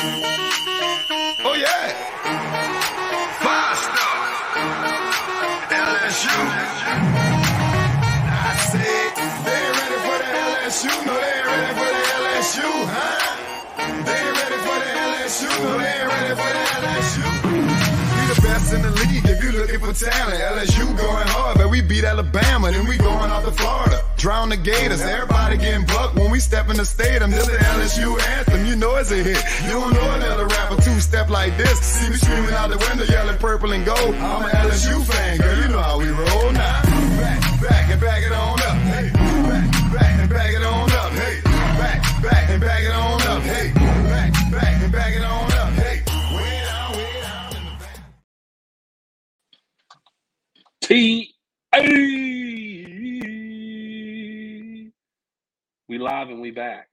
Oh yeah. Five star. LSU. I said they ain't ready for the LSU. No, they ain't ready for the LSU, huh? They ain't ready for the LSU. No, they ain't ready for the LSU. The best in the league if you looking for talent. LSU going hard, but we beat Alabama, then we going out to Florida. Drown the Gators, everybody getting bucked when we step in the stadium. This LSU anthem, you know it's a hit. You don't know another rapper two step like this. See me screaming out the window, yelling purple and gold. I'm an LSU fan, girl, you know how we roll now. Back, back and back it on up. Hey, back, back and back it on up. Hey, back, back and back it on T A. We live and we back.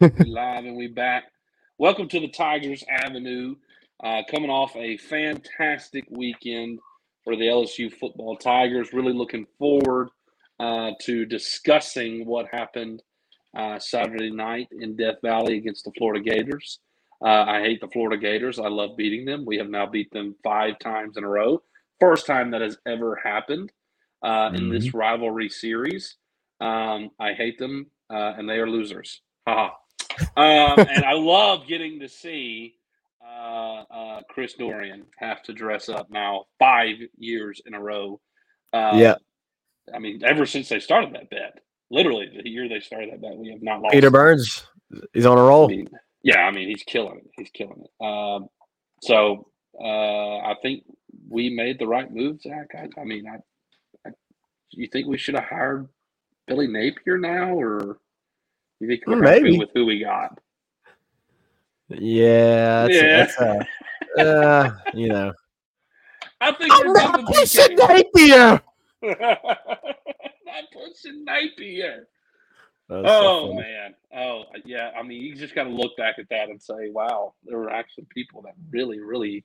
we live and we back. Welcome to the Tigers Avenue. Uh, coming off a fantastic weekend for the LSU football Tigers. Really looking forward uh, to discussing what happened uh, Saturday night in Death Valley against the Florida Gators. Uh, I hate the Florida Gators. I love beating them. We have now beat them five times in a row. First time that has ever happened uh, in this rivalry series. Um, I hate them, uh, and they are losers. Haha. um, and I love getting to see uh, uh, Chris Doering have to dress up now five years in a row. Uh, Yeah. I mean, ever since they started that bet, literally the year they started that bet, we have not lost. Peter Burns, he's on a roll. mean, yeah, I mean, he's killing it. He's killing it. Um, so uh, I think we made the right move, Zach. I, I mean, I, I, you think we should have hired Billy Napier now, or you think we're Mm, happy maybe. with who we got? Yeah, that's, Yeah. that's uh, uh, you know. I think done with pushing Napier. Not pushing Napier. So Oh man. Oh yeah. I mean, you just got to look back at that and say, "Wow, there were actually people that really, really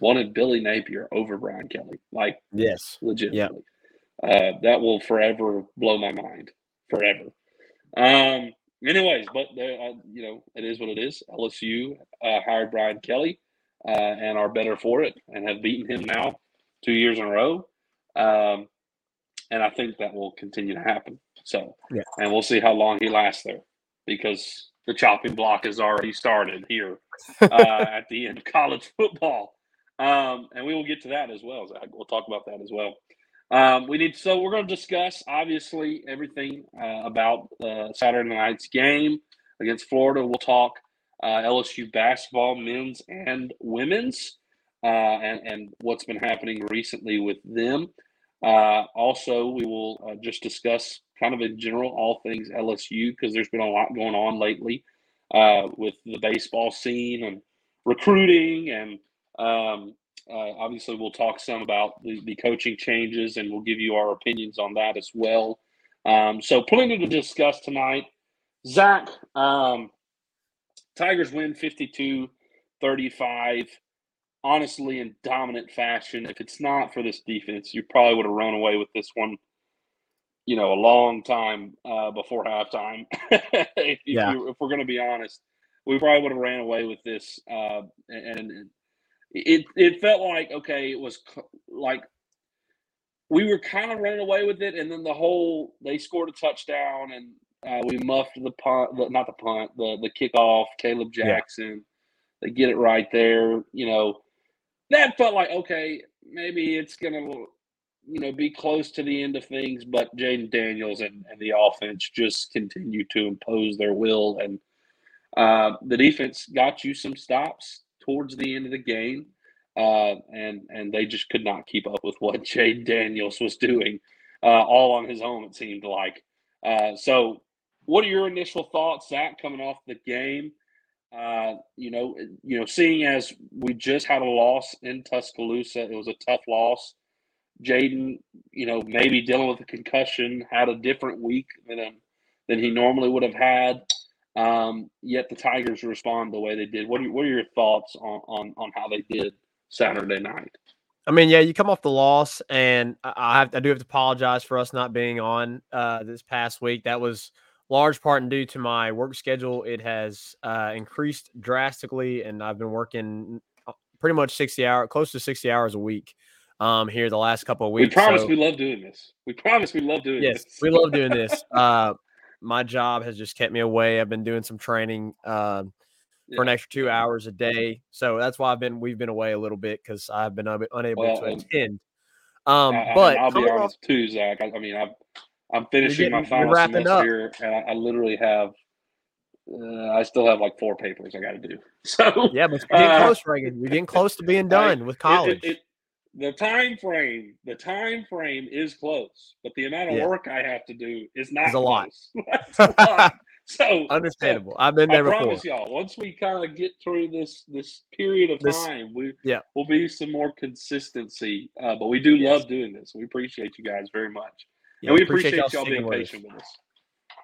wanted Billy Napier over Brian Kelly." Like Yes. legitimately. Uh, that will forever blow my mind, forever. Um. Anyways, but uh, you know, it is what it is. LSU uh, hired Brian Kelly, uh, and are better for it, and have beaten him now two years in a row. Um, and I think that will continue to happen. So, Yeah. and we'll see how long he lasts there, because the chopping block has already started here uh, at the end of college football. Um, and we will get to that as well. Zach. We'll talk about that as well. Um, we need so we're going to discuss obviously everything uh, about uh, Saturday night's game against Florida. We'll talk uh, LSU basketball, men's and women's, uh, and and what's been happening recently with them. Uh, also, we will uh, just discuss kind of in general all things LSU because there's been a lot going on lately with the baseball scene and recruiting and um, uh, obviously we'll talk some about the, the coaching changes and we'll give you our opinions on that as well. Um, so plenty to discuss tonight. Zach um, tigers win 52 35 honestly in dominant fashion. If it's not for this defense you probably would have run away with this one you know a long time uh, before halftime. If, Yeah. you, if we're going to be honest we probably would have ran away with this uh, and, and it it felt like okay it was c- like we were kind of running away with it and then the whole they scored a touchdown and uh, we muffed the punt the, not the punt the the kickoff caleb Yeah. jackson they get it right there you know that felt like okay maybe it's gonna you know be close to the end of things but jayden daniels and, and the offense just continue to impose their will and uh, the defense got you some stops towards the end of the game, uh, and and they just could not keep up with what Jayden Daniels was doing, uh, all on his own. It seemed like. Uh, so, what are your initial thoughts, Zach, coming off the game? Uh, you know, you know, seeing as we just had a loss in Tuscaloosa, it was a tough loss. Jayden, you know, maybe dealing with a concussion, had a different week than than he normally would have had. Um, yet the Tigers respond the way they did. What are, what are your thoughts on, on on how they did Saturday night? I mean, yeah, you come off the loss, and I have I do have to apologize for us not being on uh, this past week. That was large part and due to my work schedule. It has uh, increased drastically, and I've been working uh, pretty much 60 hours, close to 60 hours a week um, here the last couple of We weeks. promise So- we love doing this. We promise we love doing yes, this. we love doing this. Uh, my job has just kept me away. I've been doing some training um, for an extra two hours a day, so that's why I've been we've been away a little bit because I've been un- unable Well, to attend. Um, I- I- but I'll be coming off- honest too, Zach. I, I mean, I'm I'm finishing my getting- you're final wrapping up. semester, and I, I literally have. Uh, I still have like four papers I got to do. So yeah, but you're getting Uh, close, Reagan. You're getting close to being I- done with it- it- college. it- the time frame, the time frame is close, but the amount of Yeah. work I have to do is not Is a lot. It's a lot. So Understandable. I've been I there before. promise y'all, once we kind of get through this this period of This- time, we yeah. we'll be some more consistency. Uh, but we do Yes. love doing this. We appreciate you guys very much, Yeah, and we appreciate, y'all sticking being with us. patient with us.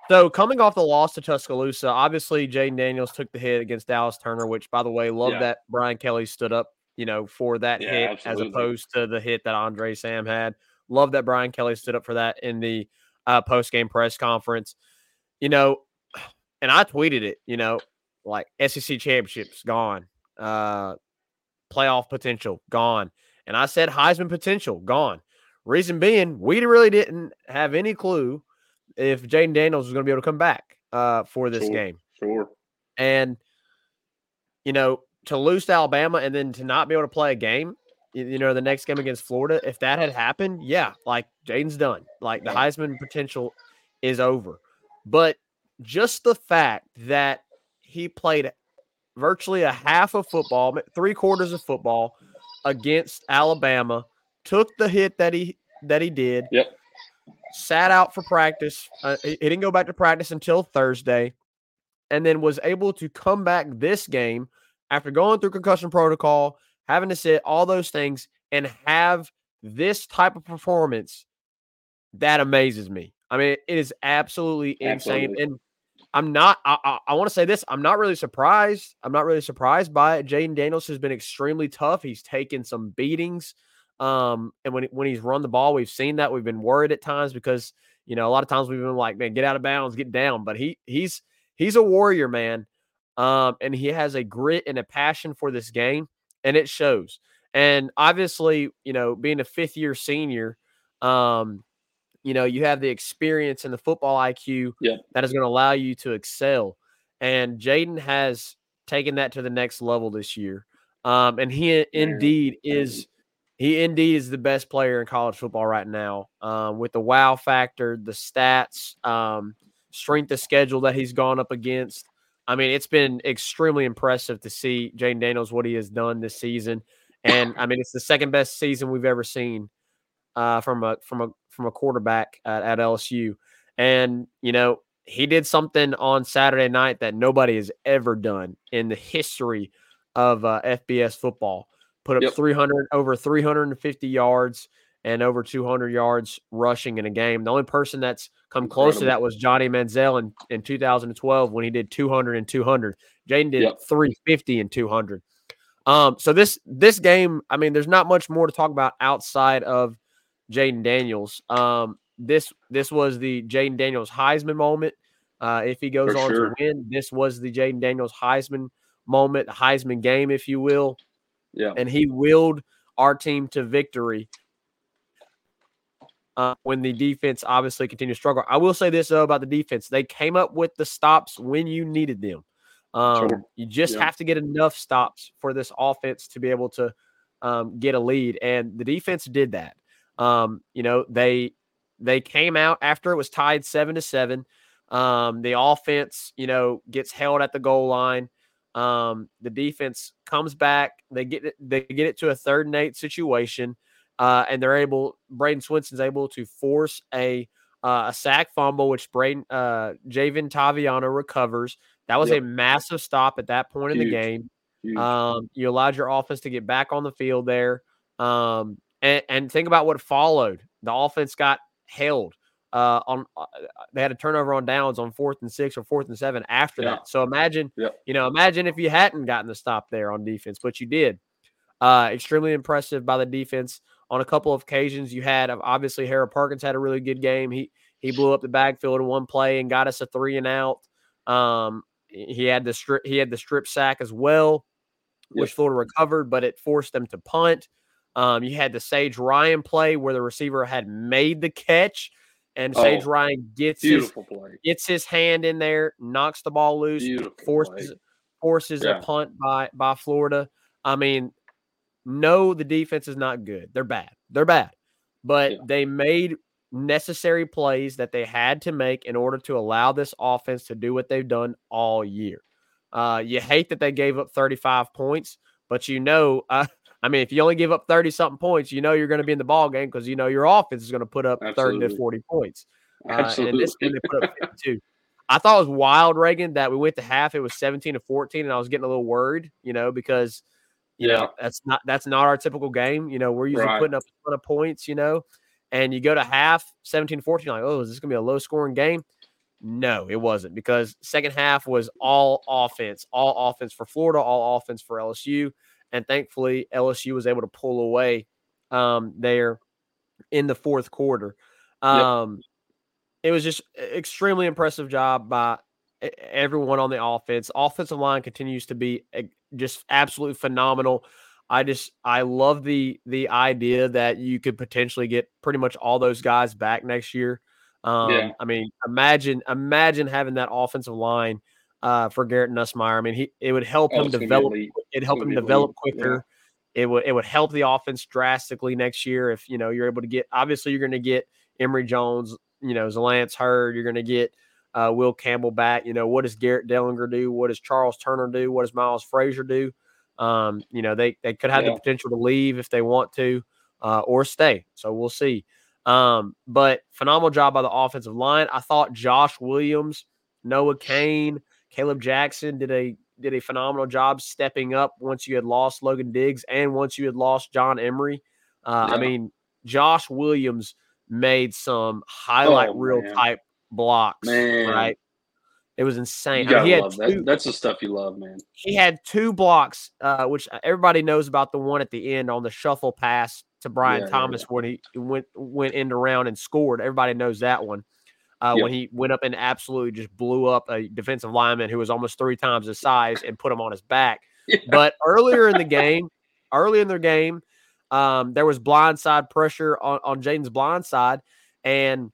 So coming off the loss to Tuscaloosa, obviously Jayden Daniels took the hit against Dallas Turner, which by the way, love Yeah. that Brian Kelly stood up, you know, for that Yeah, hit absolutely. as opposed to the hit that Andre Sam had. Love that Brian Kelly stood up for that in the uh, post game press conference. You know, and I tweeted it, you know, like SEC championships gone, uh, playoff potential gone, and I said Heisman potential gone. Reason being, we really didn't have any clue if Jayden Daniels was going to be able to come back uh, for this Sure. game. Sure. And, you know, to lose to Alabama and then to not be able to play a game, you, know, the next game against Florida, if that had happened, yeah, like Jayden's done. Like the Heisman potential is over. But just the fact that he played virtually a half of football, three quarters of football against Alabama, took the hit that he that he did. Yep. Sat out for practice. Uh, he didn't go back to practice until Thursday, and then was able to come back this game after going through concussion protocol, having to sit all those things, and have this type of performance. That amazes me. I mean, it is absolutely insane, and I'm not. I, I, I want to say this. I'm not really surprised. I'm not really surprised by it. Jayden Daniels has been extremely tough. He's taken some beatings. Um, and when when he's run the ball, we've seen that. We've been worried at times because you know a lot of times we've been like, man, get out of bounds, get down. But he he's he's a warrior, man. Um, and he has a grit and a passion for this game, and it shows. And obviously, you know, being a fifth year senior, um, you know, you have the experience and the football IQ Yep. that is going to allow you to excel. And Jayden has taken that to the next level this year. Um, and he indeed is he indeed is the best player in college football right now. Um, with the wow factor, the stats, um, strength of schedule that he's gone up against. I mean, it's been extremely impressive to see Jayden Daniels what he has done this season. And I mean, it's the second best season we've ever seen uh, from a from a from a quarterback at, at LSU. And you know, he did something on Saturday night that nobody has ever done in the history of uh, FBS football. Put up Yep. 300 over 350 yards and over 200 yards rushing in a game. The only person that's come close to that was Johnny Manziel in, in 2012 when he did 200 and 200. Jayden did Yep. 350 and 200. Um, so this this game, I mean, there's not much more to talk about outside of Jayden Daniels. Um, this this was the Jayden Daniels Heisman moment. Uh, if he goes For on sure. to win, this was the Jayden Daniels Heisman moment, Heisman game, if you will, Yeah. and he willed our team to victory. Uh, when the defense obviously continued to struggle, I will say this though about the defense: they came up with the stops when you needed them. Um, Sure. You just Yeah. have to get enough stops for this offense to be able to um, get a lead, and the defense did that. Um, you know, they they came out after it was tied seven to seven. Um, the offense, you know, gets held at the goal line. Um, the defense comes back. They get it, they get it to a third and eight situation, uh, and they're able. Bradyn Swinson's able to force a uh, a sack fumble, which Bradyn uh, Javen Taviano recovers. That was Yep. a massive stop at that point in the game. Huge. Um, you allowed your offense to get back on the field there. Um, and, and think about what followed. The offense got held. Uh, on uh, they had a turnover on downs on fourth and six or fourth and seven after Yeah. that. So imagine, Yeah. you know, imagine if you hadn't gotten the stop there on defense, but you did. Uh, extremely impressive by the defense on a couple of occasions. You had obviously Harold Perkins had a really good game. He He blew up the backfield in one play and got us a three and out. Um, he had the strip. He had the strip sack as well, which. Florida recovered, but it forced them to punt. Um, you had the Sage Ryan play where the receiver had made the catch, and Sage Oh, Ryan gets his play. gets his hand in there, knocks the ball loose, Beautiful forces play. forces Yeah. a punt by by Florida. I mean, no, the defense is not good. They're bad. They're bad. But Yeah. they made necessary plays that they had to make in order to allow this offense to do what they've done all year. Uh, you hate that they gave up 35 points, but you know, uh, I mean, if you only give up 30 something points, you know you're going to be in the ball game because you know your offense is going to put up 30 to 40 points. Uh, and in this game, they put up 52. I thought it was wild, Reagan, that we went to half. It was 17 to 14, and I was getting a little worried, you know, because you Yeah. know that's not that's not our typical game. You know, we're usually Right. putting up a ton of points, you know, and you go to half 17 14, like, oh, is this gonna be a low scoring game? No, it wasn't because second half was all offense, all offense for Florida, all offense for LSU. And thankfully, LSU was able to pull away um, there in the fourth quarter. Um, It was just extremely impressive job by everyone on the offense. Offensive line continues to be just absolutely phenomenal. I just I love the the idea that you could potentially get pretty much all those guys back next year. Um, Yeah. I mean, imagine imagine having that offensive line uh, for Garrett Nussmeier. I mean, he it would help Oh, him it's gonna be develop. It help him develop elite, yeah. quicker. It would it would help the offense drastically next year if you know you're able to get. Obviously, you're going to get Emery Jones, you know, Zalance Heard. You're going to get uh, Will Campbell back. You know, what does Garrett Dellinger do? What does Charles Turner do? What does Miles Frazier do? Um, you know, they they could have Yeah. the potential to leave if they want to, uh, or stay. So we'll see. Um, but phenomenal job by the offensive line. I thought Josh Williams, Noah Cain, Caleb Jackson did a did a phenomenal job stepping up once you had lost Logan Diggs and once you had lost John Emery. Uh, I mean, Josh Williams made some highlight Oh, reel man. type blocks, Man. right? It was insane. I mean, he had love two, that. That's the stuff you love, man. he had two blocks, uh, which everybody knows about the one at the end on the shuffle pass to Brian Yeah, Thomas yeah. when he went went end around and scored. Everybody knows that one. Uh, When he went up and absolutely just blew up a defensive lineman who was almost three times his size and put him on his back. Yeah. But earlier in the game, early in their game, um, there was blindside pressure on, on Jayden's blind side, and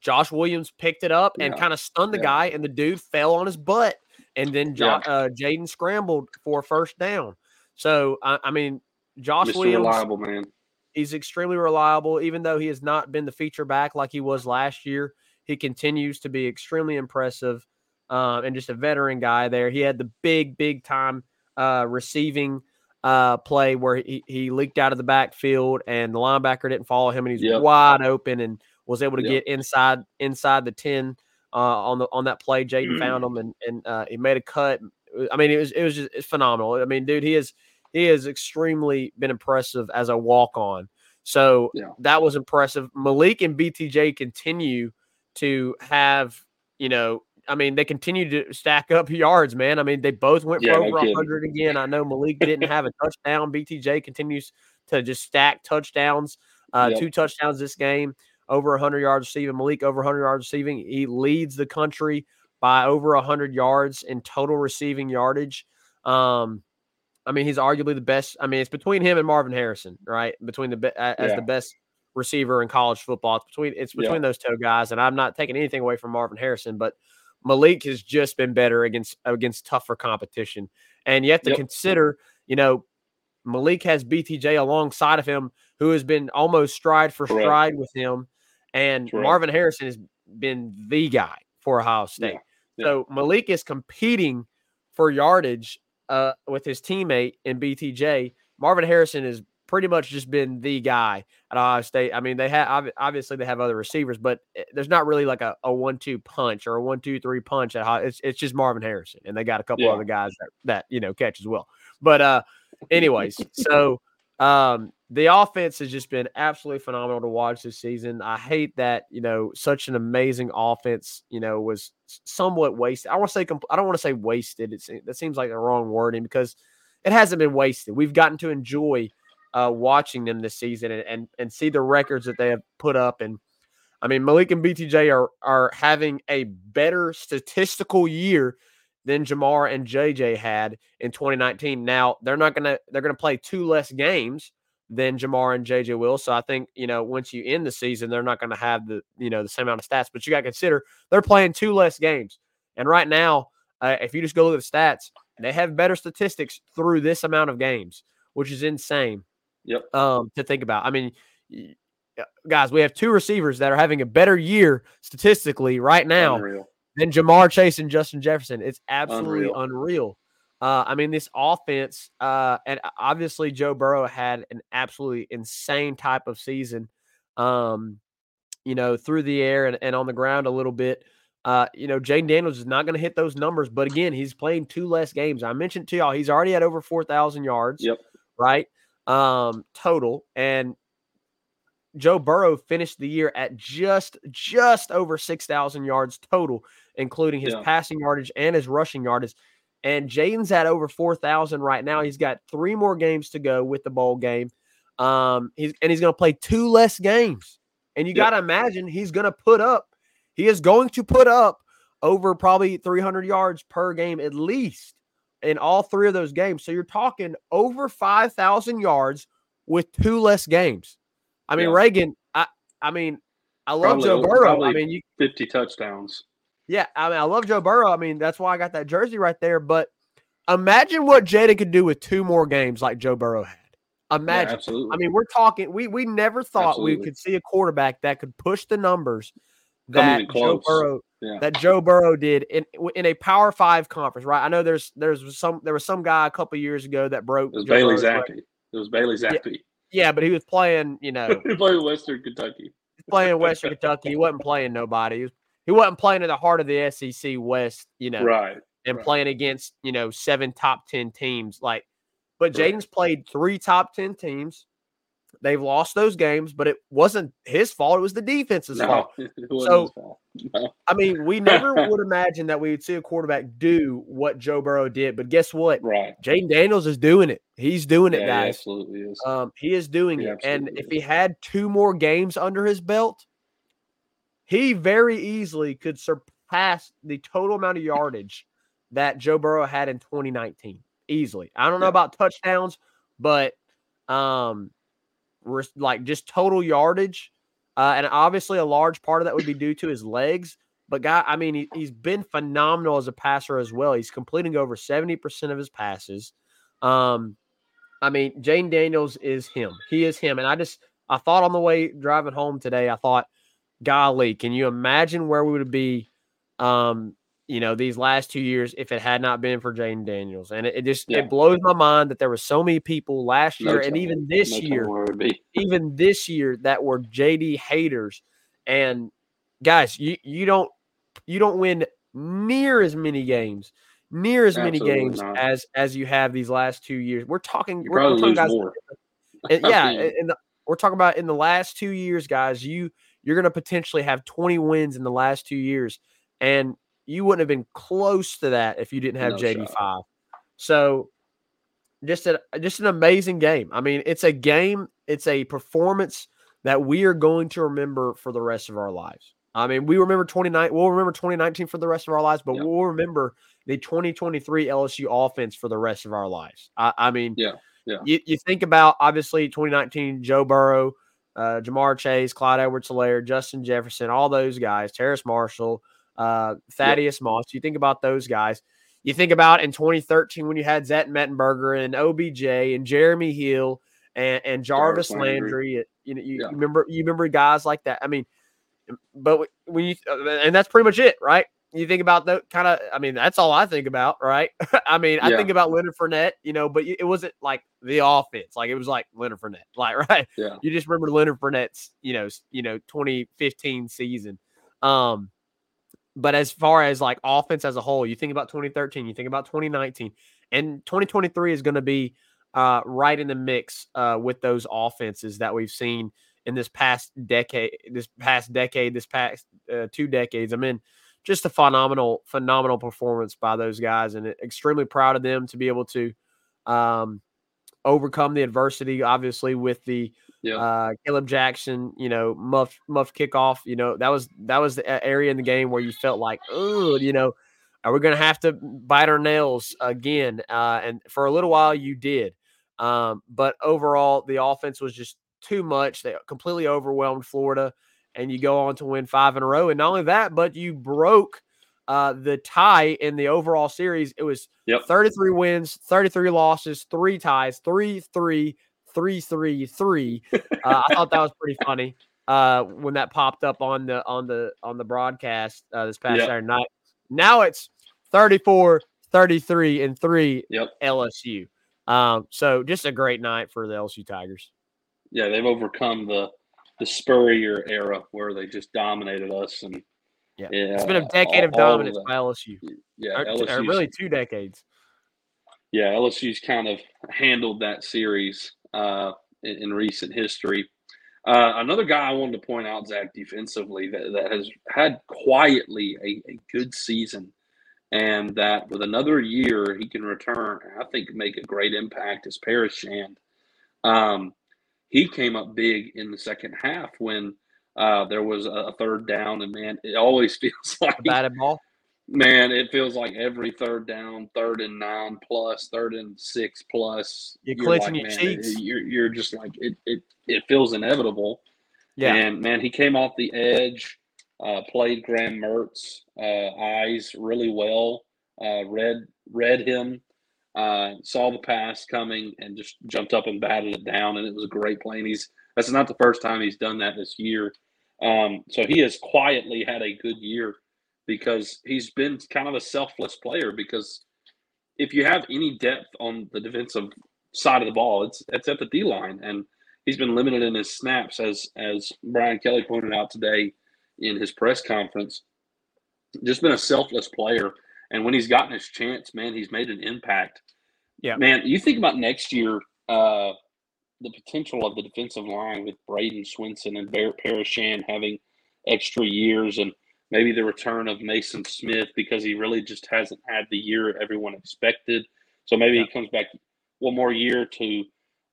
Josh Williams picked it up and Yeah. kind of stunned the Yeah. guy, and the dude fell on his butt. And then jo- Yeah. uh, Jayden scrambled for a first down. So I, I mean, Josh Mr. Williams, Reliable, man. he's extremely reliable, even though he has not been the feature back like he was last year. He continues to be extremely impressive uh, and just a veteran guy there. He had the big, big time uh, receiving uh, play where he, he leaked out of the backfield and the linebacker didn't follow him and he's Yep. wide open and was able to get inside inside the 10 uh, on the on that play. Mm. Jayden found him and and uh, he made a cut. I mean, it was it was just it's phenomenal. I mean, dude, he is he has extremely been impressive as a walk on. So Yeah. that was impressive. Malik and BTJ continue to have, you know, I mean, they continue to stack up yards, man. I mean, they both went Yeah, over kidding. 100 again. I know Malik didn't have a touchdown. BTJ continues to just stack touchdowns, uh, Yep. two touchdowns this game, over 100 yards receiving. Malik over 100 yards receiving. He leads the country by over 100 yards in total receiving yardage. Um, I mean, he's arguably the best. I mean, it's between him and Marvin Harrison, right? Between the be- as Yeah. the best receiver in college football. It's between it's Yeah. between those two guys, and I'm not taking anything away from Marvin Harrison, but Malik has just been better against against tougher competition. And you have to Yep. consider, you know, Malik has BTJ alongside of him, who has been almost stride for Correct. stride with him, and Correct. Marvin Harrison has been the guy for Ohio State. yeah. So Malik is competing for yardage uh, with his teammate in BTJ. Marvin Harrison has pretty much just been the guy at Ohio State. I mean, they have obviously they have other receivers, but eh, there's not really like a, a one-two punch or a one-two-three punch at Ohio. It's it's just Marvin Harrison, and they got a couple Yeah. other guys that that you know catch as well. But uh, anyways, so um, the offense has just been absolutely phenomenal to watch this season. I hate that you know such an amazing offense, you know, was somewhat wasted. I want to say compl- I don't want to say wasted. It's that seems like the wrong wording because it hasn't been wasted. We've gotten to enjoy uh, watching them this season and, and and see the records that they have put up. And I mean, Malik and BTJ are are having a better statistical year than Jamar and JJ had in 2019. Now they're not gonna they're gonna play two less games than Jamar and JJ will. So I think you know once you end the season, they're not gonna have the you know the same amount of stats. But you got to consider they're playing two less games, and right now, uh, if you just go look at the stats, they have better statistics through this amount of games, which is insane. Yep. Um, to think about. I mean. Guys, we have two receivers that are having a better year statistically right now Unreal. than Jamar Chase and Justin Jefferson. It's absolutely Unreal. unreal. Uh, I mean, this offense, uh, and obviously Joe Burrow had an absolutely insane type of season. Um, you know, through the air and, and on the ground a little bit. Uh, you know, Jayden Daniels is not going to hit those numbers, but again, he's playing two less games. I mentioned to y'all, he's already at over four thousand yards. Yep. Right. Um, total. And Joe Burrow finished the year at just just over 6,000 yards total, including his Yeah. passing yardage and his rushing yardage. And Jayden's at over 4,000 right now. He's got three more games to go with the bowl game. Um, he's and he's going to play two less games. And you Yep. got to imagine he's going to put up, he is going to put up over probably 300 yards per game at least in all three of those games. So you're talking over 5,000 yards with two less games. I mean, Yeah. Reagan, I, I mean, I love Probably Joe Burrow. I mean, you, 50 touchdowns. Yeah, I mean, I love Joe Burrow. I mean, that's why I got that jersey right there. But imagine what Jada could do with two more games like Joe Burrow had. Yeah, Imagine. absolutely. I mean, we're talking. We we never thought we could see a quarterback that could push the numbers that Joe. Burrow yeah. that Joe Burrow did in in a Power Five conference. Right? I know there's there's some there was some guy a couple years ago that broke. it was Joe Bailey Burrow's record. Zappe. It was Bailey Zappe. Yeah, but he was playing. You know, he played Western Kentucky. playing Western Kentucky. He wasn't playing nobody. He, was, he wasn't playing in the heart of the SEC West, you know, Right. and right. playing against, you know, seven top 10 teams. Like, but. Jayden's played three top 10 teams. They've lost those games, but it wasn't his fault. It was the defense's fault. No, wasn't So- fault. No. I mean, we never would imagine that we would see a quarterback do what Joe Burrow did. But guess what? Right. Jayden Daniels is doing it. He's doing Yeah, it, he guys. absolutely is. Um, he is doing He it. And absolutely if he had two more games under his belt, he very easily could surpass the total amount of yardage that Joe Burrow had in 2019. Easily. I don't know about touchdowns, but um like just total yardage. Uh, and obviously a large part of that would be due to his legs. But guy, I mean, he, he's been phenomenal as a passer as well. He's completing over 70% of his passes. Um, I mean, Jayden Daniels is him. He is him. And I just I thought on the way driving home today, I thought, golly, can you imagine where we would be um, you know, these last two years if it had not been for Jayden Daniels. And it, it just Yeah. it blows my mind that there were so many people last No year and even this No year where it would be. even this year that were JD haters. And guys, you you don't you don't win near as many games, near as many games not. as as you have these last two years. We're talking, You we're, talking guys, more. and yeah, and the, we're talking about in the last two years, guys. You you're going to potentially have 20 wins in the last two years, and you wouldn't have been close to that if you didn't have No JD shot. five. So just a just an amazing game. I mean, it's a game, it's a performance that we are going to remember for the rest of our lives. I mean, we remember 29, we'll remember 2019 for the rest of our lives, but Yeah. we'll remember the 2023 LSU offense for the rest of our lives. I, I mean, Yeah, yeah. You, you think about obviously 2019 Joe Burrow, uh, Jamar Chase, Clyde Edwards Hilaire, Justin Jefferson, all those guys, Terrace Marshall, uh, Thaddeus Moss. You think about those guys. You think about in 2013 when you had Zach Mettenberger and OBJ and Jeremy Hill and, and Jarvis, Jarvis Landry. Landry. You know, you, Yeah. you remember you remember guys like that. I mean, but when you uh, and that's pretty much it, right? You think about the kind of, I mean, that's all I think about, right? I mean, I Yeah. think about Leonard Fournette, you know, but it wasn't like the offense, like it was like Leonard Fournette, like right. Yeah. You just remember Leonard Fournette's, you know, you know, 2015 season. Um, but as far as like offense as a whole, you think about 2013, you think about 2019, and 2023 is going to be uh, right in the mix uh, with those offenses that we've seen in this past decade, this past decade, this past uh, two decades. I mean, just a phenomenal, phenomenal performance by those guys, and extremely proud of them to be able to um, overcome the adversity. Obviously, with the Yeah. Uh, Caleb Jackson, you know, muff muff kickoff. You know, that was that was the area in the game where you felt like, oh, you know, are we going to have to bite our nails again? Uh, and for a little while, you did. Um, but overall, the offense was just too much. They completely overwhelmed Florida, and you go on to win five in a row. And not only that, but you broke uh, the tie in the overall series. It was Yep. 33 wins, 33 losses, three ties, three, three, three, three, three. Uh, I thought that was pretty funny uh, when that popped up on the on the on the broadcast uh, this past Yep. Saturday night. Now it's 34, 33, and three Yep. LSU. Um, so just a great night for the LSU Tigers. Yeah, they've overcome the the Spurrier era where they just dominated us, and Yeah. yeah, It's been a decade all- of dominance that. by LSU. Yeah, Or, or really two decades. yeah, LSU's kind of handled that series uh, in, in recent history. Uh, another guy I wanted to point out, Zach, defensively, that, that has had quietly a, a good season, and that with another year he can return, I think, make a great impact is Paris Shand. Um, he came up big in the second half when uh, there was a third down, and man, it always feels like Batted ball. Man, it feels like every third down, third and nine plus, third and six plus. You're you're clenching like, your cheeks. it- You're you're just like it. It it feels inevitable. Yeah. And man, he came off the edge, uh, played Graham Mertz uh, eyes really well. Uh, read read him, uh, saw the pass coming, and just jumped up and batted it down. And it was a great play. And he's that's not the first time he's done that this year. Um, so he has quietly had a good year because he's been kind of a selfless player. Because if you have any depth on the defensive side of the ball, it's it's at the D line, and he's been limited in his snaps, as as Brian Kelly pointed out today in his press conference. Just been a selfless player, and when he's gotten his chance, man, he's made an impact. Yeah. man, you think about next year. Uh, the potential of the defensive line with Bradyn Swinson and Barrett Parashan having extra years and maybe the return of Mason Smith because he really just hasn't had the year everyone expected. So maybe he comes back one more year to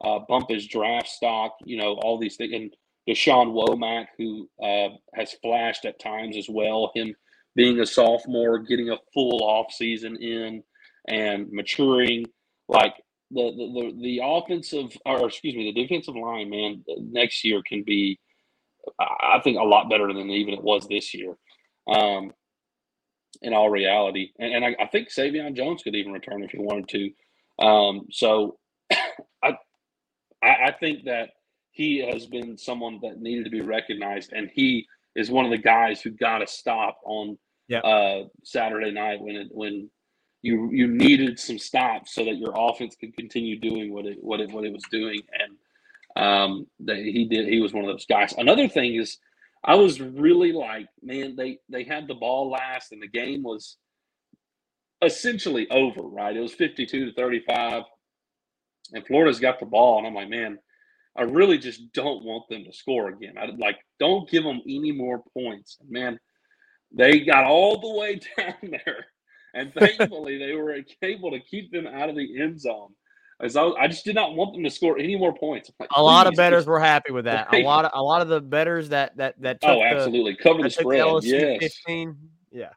uh, bump his draft stock, you know, all these things. And Da'Shawn Womack, who uh, has flashed at times as well, him being a sophomore, getting a full off season in and maturing, like the, the the the offensive or excuse me, the defensive line, man, next year can be, I think, a lot better than even it was this year. Um, in all reality, and, and I, I think Sai'vion Jones could even return if he wanted to. Um, so, I I think that he has been someone that needed to be recognized, and he is one of the guys who got a stop on Yeah. uh, Saturday night when it, when you you needed some stops so that your offense could continue doing what it what it what it was doing, and um, that he did. He was one of those guys. Another thing is, I was really like, man, they they had the ball last, and the game was essentially over. Right, it was fifty two to thirty five, and Florida's got the ball, and I'm like, man. I really just don't want them to score again. I like don't give them any more points. Man, they got all the way down there, and thankfully they were able to keep them out of the end zone. As I, I just did not want them to score any more points. Like, A lot of "Please, betters were happy with that. A lot of a lot of the betters that that that oh, took Oh, absolutely cover the took the spread. LSU Yes, 15. Yeah. it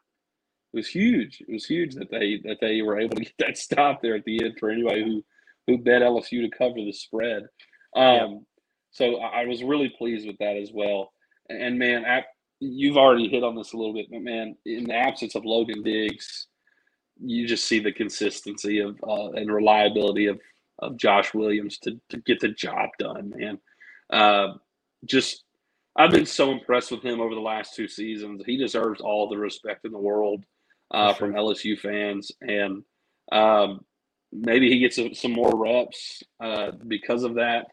was huge. It was huge that they that they were able to get that stop there at the end for anybody who who bet LSU to cover the spread. Um, So I, was really pleased with that as well. And, man, I, you've already hit on this a little bit, but man, in the absence of Logan Diggs, you just see the consistency of uh, and reliability of of Josh Williams to to get the job done, man. Uh, just I've been so impressed with him over the last two seasons. He deserves all the respect in the world uh, from LSU fans, and um, maybe he gets a, some more reps uh, because of that.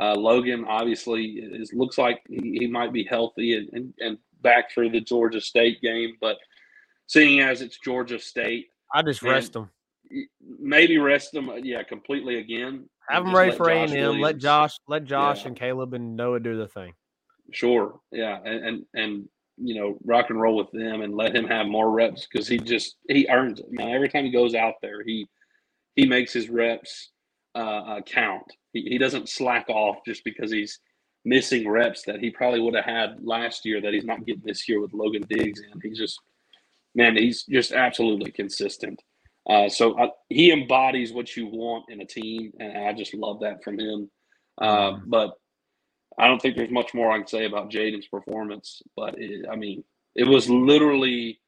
Uh, Logan obviously is looks like he, he might be healthy and, and, and back for the Georgia State game, but seeing as it's Georgia State, I just rest them. maybe rest them, yeah, completely again. Have them ready for A and M. Let Josh, let Josh Yeah. and Caleb and Noah do the thing. Sure, yeah, and and, and you know rock and roll with them and let him have more reps because he just he earns it. Man, every time he goes out there, he he makes his reps uh, uh, count. He, he doesn't slack off just because he's missing reps that he probably would have had last year that he's not getting this year with Logan Diggs And He's just, man, he's just absolutely consistent. Uh, so I, he embodies what you want in a team, and I just love that from him. Uh, but I don't think there's much more I can say about Jayden's performance. But it, I mean, it was literally,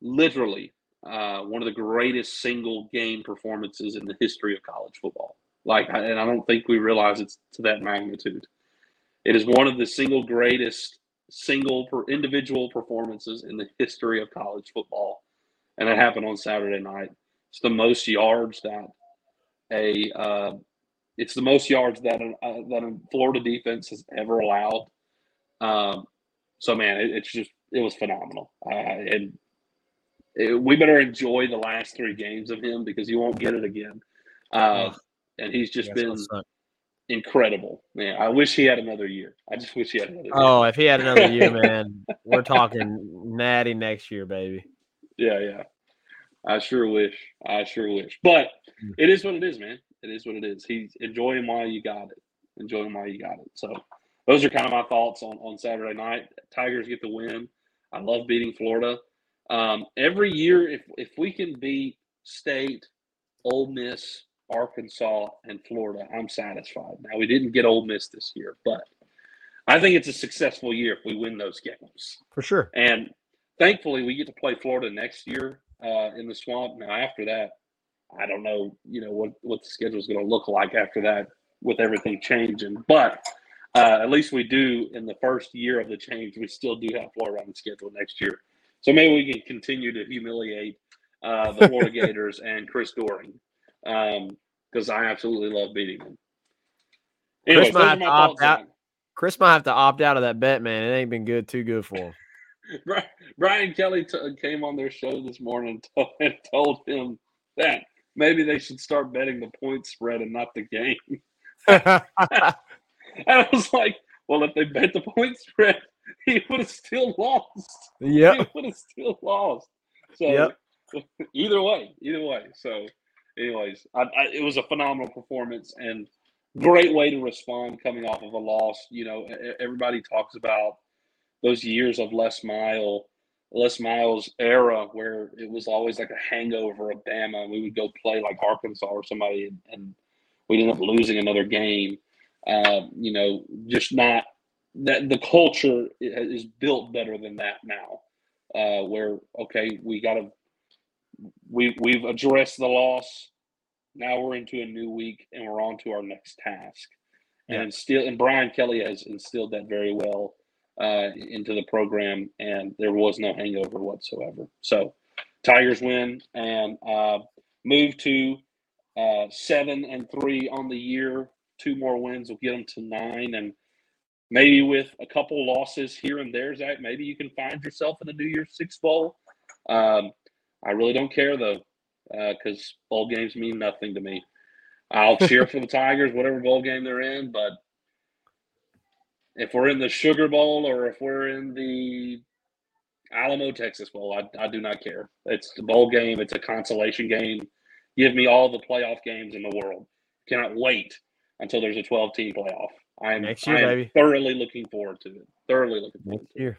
literally uh, one of the greatest single game performances in the history of college football. Like, and I don't think we realize it's to that magnitude. It is one of the single greatest single per individual performances in the history of college football, and it happened on Saturday night. It's the most yards that a uh, it's the most yards that uh, that a Florida defense has ever allowed. Um, so man, it, it's just it was phenomenal, uh, and it, we better enjoy the last three games of him because you won't get it again. Uh, and he's just been incredible, man. I wish he had another year. I just wish he had another. Oh, if he had another year, man, we're talking natty next year, baby. Yeah, yeah. I sure wish. I sure wish. But mm. it is what it is, man. It is what it is. He's enjoying while you got it. Enjoying while you got it. So those are kind of my thoughts on, on Saturday night. Tigers get the win. I love beating Florida. Um, every year, if if we can beat State, Ole Miss, Arkansas, and Florida, I'm satisfied. Now we didn't get Ole Miss this year, but I think it's a successful year if we win those games for sure. And thankfully, we get to play Florida next year uh, in the swamp. Now after that, I don't know, you know what what the schedule is going to look like after that with everything changing, but. Uh, at least we do in the first year of the change. We still do have Florida on the schedule next year, so maybe we can continue to humiliate uh, the Florida Gators and Chris Doering because um, I absolutely love beating them. Anyways, Chris might have to opt out. On. Chris might have to opt out of that bet, man. It ain't been good, too good for him. Brian Kelly t- came on their show this morning and told him that maybe they should start betting the point spread and not the game. and I was like, well, if they bet the point spread, he would have still lost. Yeah, he would have still lost. So yep. either way, either way. So anyways, I, I, it was a phenomenal performance and great way to respond coming off of a loss. You know, everybody talks about those years of Les Miles, Les Miles era where it was always like a hangover of Bama, and we would go play like Arkansas or somebody, and, and we'd end up losing another game. Uh, you know, just not that the culture is built better than that now. Uh, where okay, we got to we we've addressed the loss. Now we're into a new week and we're on to our next task. Yeah. And still, and Brian Kelly has instilled that very well uh, into the program, and there was no hangover whatsoever. So, Tigers win and uh, move to uh, seven and three on the year. Two more wins will get them to nine, and maybe with a couple losses here and there, Zach, maybe you can find yourself in the New Year's Six bowl. Um, I really don't care though, because uh, bowl games mean nothing to me. I'll cheer for the Tigers, whatever bowl game they're in, but if we're in the Sugar Bowl or if we're in the Alamo Texas Bowl, I, I do not care. It's the bowl game. It's a consolation game. Give me all the playoff games in the world. Cannot wait until there's a 12 team playoff. I'm, Next year, I am baby. thoroughly looking forward to it. Thoroughly looking forward Next to year. it.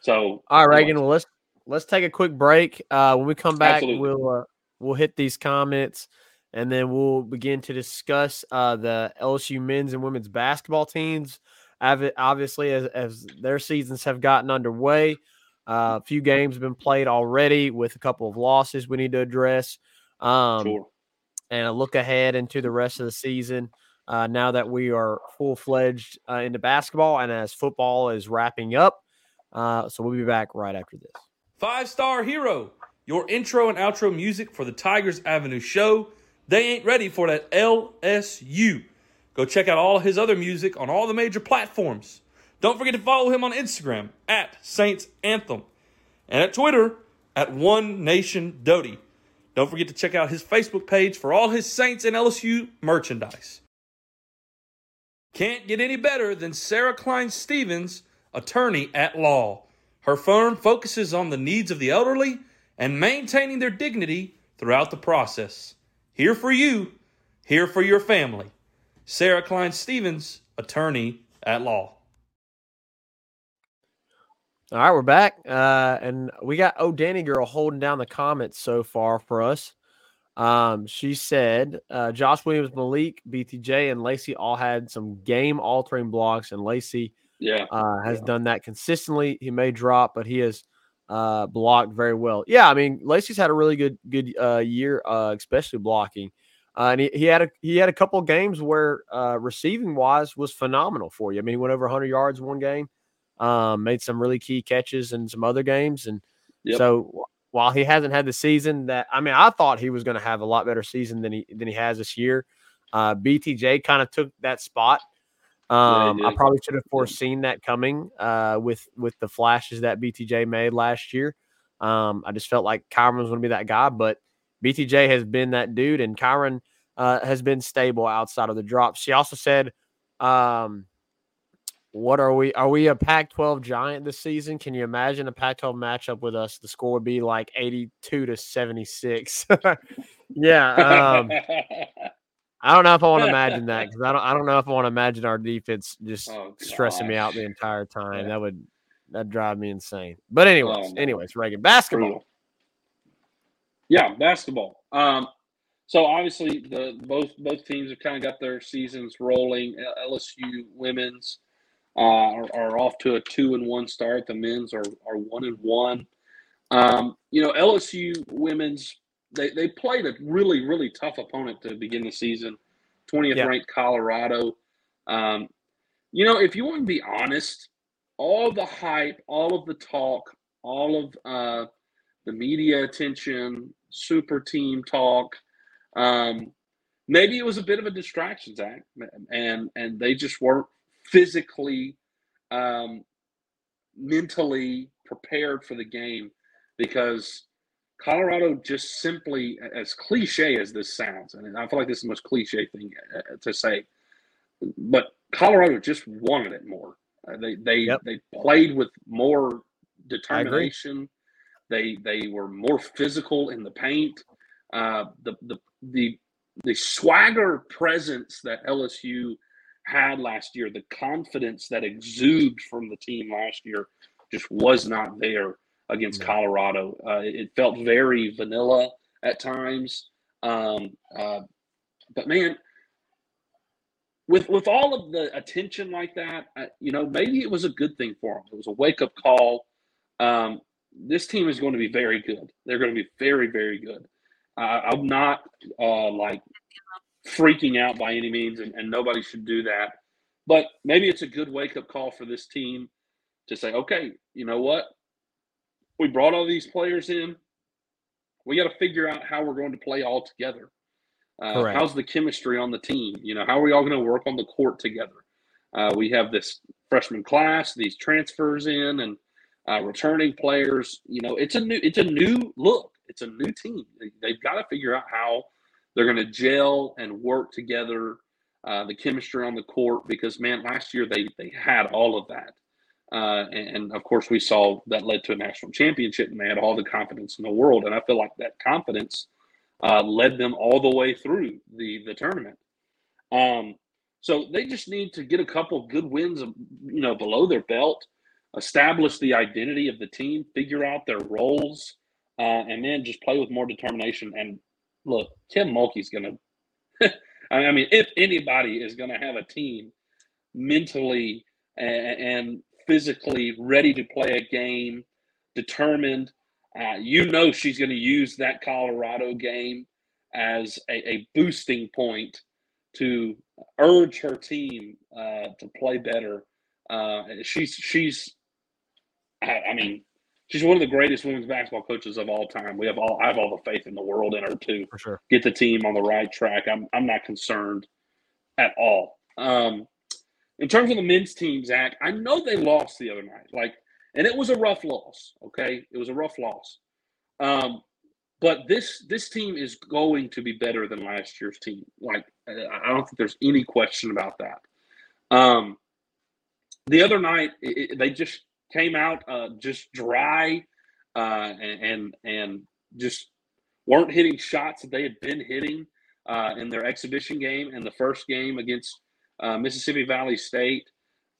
So, all right, Reagan. Well, let's let's take a quick break. Uh, when we come back, Absolutely. we'll uh, we'll hit these comments, and then we'll begin to discuss uh, the LSU men's and women's basketball teams. Obviously, as, as their seasons have gotten underway, uh, a few games have been played already with a couple of losses we need to address. Um, sure. And a look ahead into the rest of the season. Uh, now that we are full fledged uh, into basketball and as football is wrapping up. Uh, so we'll be back right after this. Five Star Hero, your intro and outro music for the Tigers Avenue show. They ain't ready for that LSU. Go check out all his other music on all the major platforms. Don't forget to follow him on Instagram at Saints Anthem and at Twitter at One Nation Doty. Don't forget to check out his Facebook page for all his Saints and LSU merchandise. Can't get any better than Sarah Klein Stevens, attorney at law. Her firm focuses on the needs of the elderly and maintaining their dignity throughout the process. Here for you, here for your family. Sarah Klein Stevens, attorney at law. All right, we're back, uh, and we got Oh Danny Girl holding down the comments so far for us. Um, she said uh, Josh Williams, Malik, BTJ, and Lacey all had some game altering blocks, and Lacey Yeah. uh, has Yeah. done that consistently. He may drop, but he has uh, blocked very well. Yeah, I mean Lacy's had a really good good uh, year, uh, especially blocking. Uh, and he, he had a he had a couple games where uh, receiving wise was phenomenal for you. I mean, he went over 100 yards one game, um, made some really key catches in some other games, and Yep. so while he hasn't had the season that I mean, I thought he was going to have a lot better season than he than he has this year. Uh, BTJ kind of took that spot. Yeah, Um, I probably should have foreseen that coming uh, with with the flashes that BTJ made last year. Um, I just felt like Kyren was going to be that guy, but BTJ has been that dude, and Kyren uh, has been stable outside of the drops. She also said, um, "What are we? Are we a Pac-12 giant this season? Can you imagine a Pac-12 matchup with us? The score would be like 82 to 76." yeah, um, I don't know if I want to imagine that because I don't. I don't know if I want to imagine our defense just Oh, stressing me out the entire time. Yeah. That would that drive me insane. But anyways, Oh, anyways, Reagan, basketball. Brutal. Yeah, basketball. Um, so obviously the both both teams have kind of got their seasons rolling. LSU women's uh, are, are off to a two and one start. The men's are are one and one. Um, you know, LSU women's they they played a really really tough opponent to begin the season. Twentieth Yeah. ranked Colorado. Um, you know, if you want to be honest, all the hype, all of the talk, all of uh, the media attention, super team talk. Um, maybe it was a bit of a distraction, Zach, and and they just weren't physically, um, mentally prepared for the game because Colorado just simply, as cliche as this sounds, and I feel like this is the most cliche thing uh, to say, but Colorado just wanted it more. Uh, they they Yep. they played with more determination. They they were more physical in the paint. Uh, the the the the swagger presence that LSU had last year, the confidence that exuded from the team last year, just was not there against. Colorado. Uh, it, felt very vanilla at times. Um, uh, but man, with with all of the attention like that, uh, you know, maybe it was a good thing for them. It was a wake up call. Um, this team is going to be very good. They're going to be very very good. Uh, I'm not uh, like freaking out by any means, and, and nobody should do that. But maybe it's a good wake up call for this team to say, okay, you know what? We brought all these players in. We got to figure out how we're going to play all together. Uh, how's the chemistry on the team? You know, how are we all going to work on the court together? Uh, we have this freshman class, these transfers in, and uh, returning players. You know, it's a new, it's a new look. It's a new team. They, they've got to figure out how they're going to gel and work together. Uh, the chemistry on the court, because man, last year they they had all of that. Uh, and, and of course, we saw that led to a national championship, and they had all the confidence in the world. And I feel like that confidence uh, led them all the way through the the tournament. Um, so they just need to get a couple good wins, um, you know, below their belt, establish the identity of the team, figure out their roles, uh, and then just play with more determination. And look, Kim Mulkey's going to. I mean, if anybody is going to have a team mentally and, and physically ready to play a game, determined, uh, you know she's going to use that Colorado game as a, a boosting point to urge her team uh, to play better. Uh, she's she's, I, I mean, she's one of the greatest women's basketball coaches of all time. We have all I have all the faith in the world in her too for sure. get the team on the right track. I'm I'm not concerned at all. Um, in terms of the men's team, Zach, I know they lost the other night. Like, and it was a rough loss. Okay, it was a rough loss. Um, but this this team is going to be better than last year's team. Like, I don't think there's any question about that. Um, the other night, it, it- they just came out uh, just dry uh, and, and and just weren't hitting shots that they had been hitting. uh, in their exhibition game and the first game against uh, Mississippi Valley State.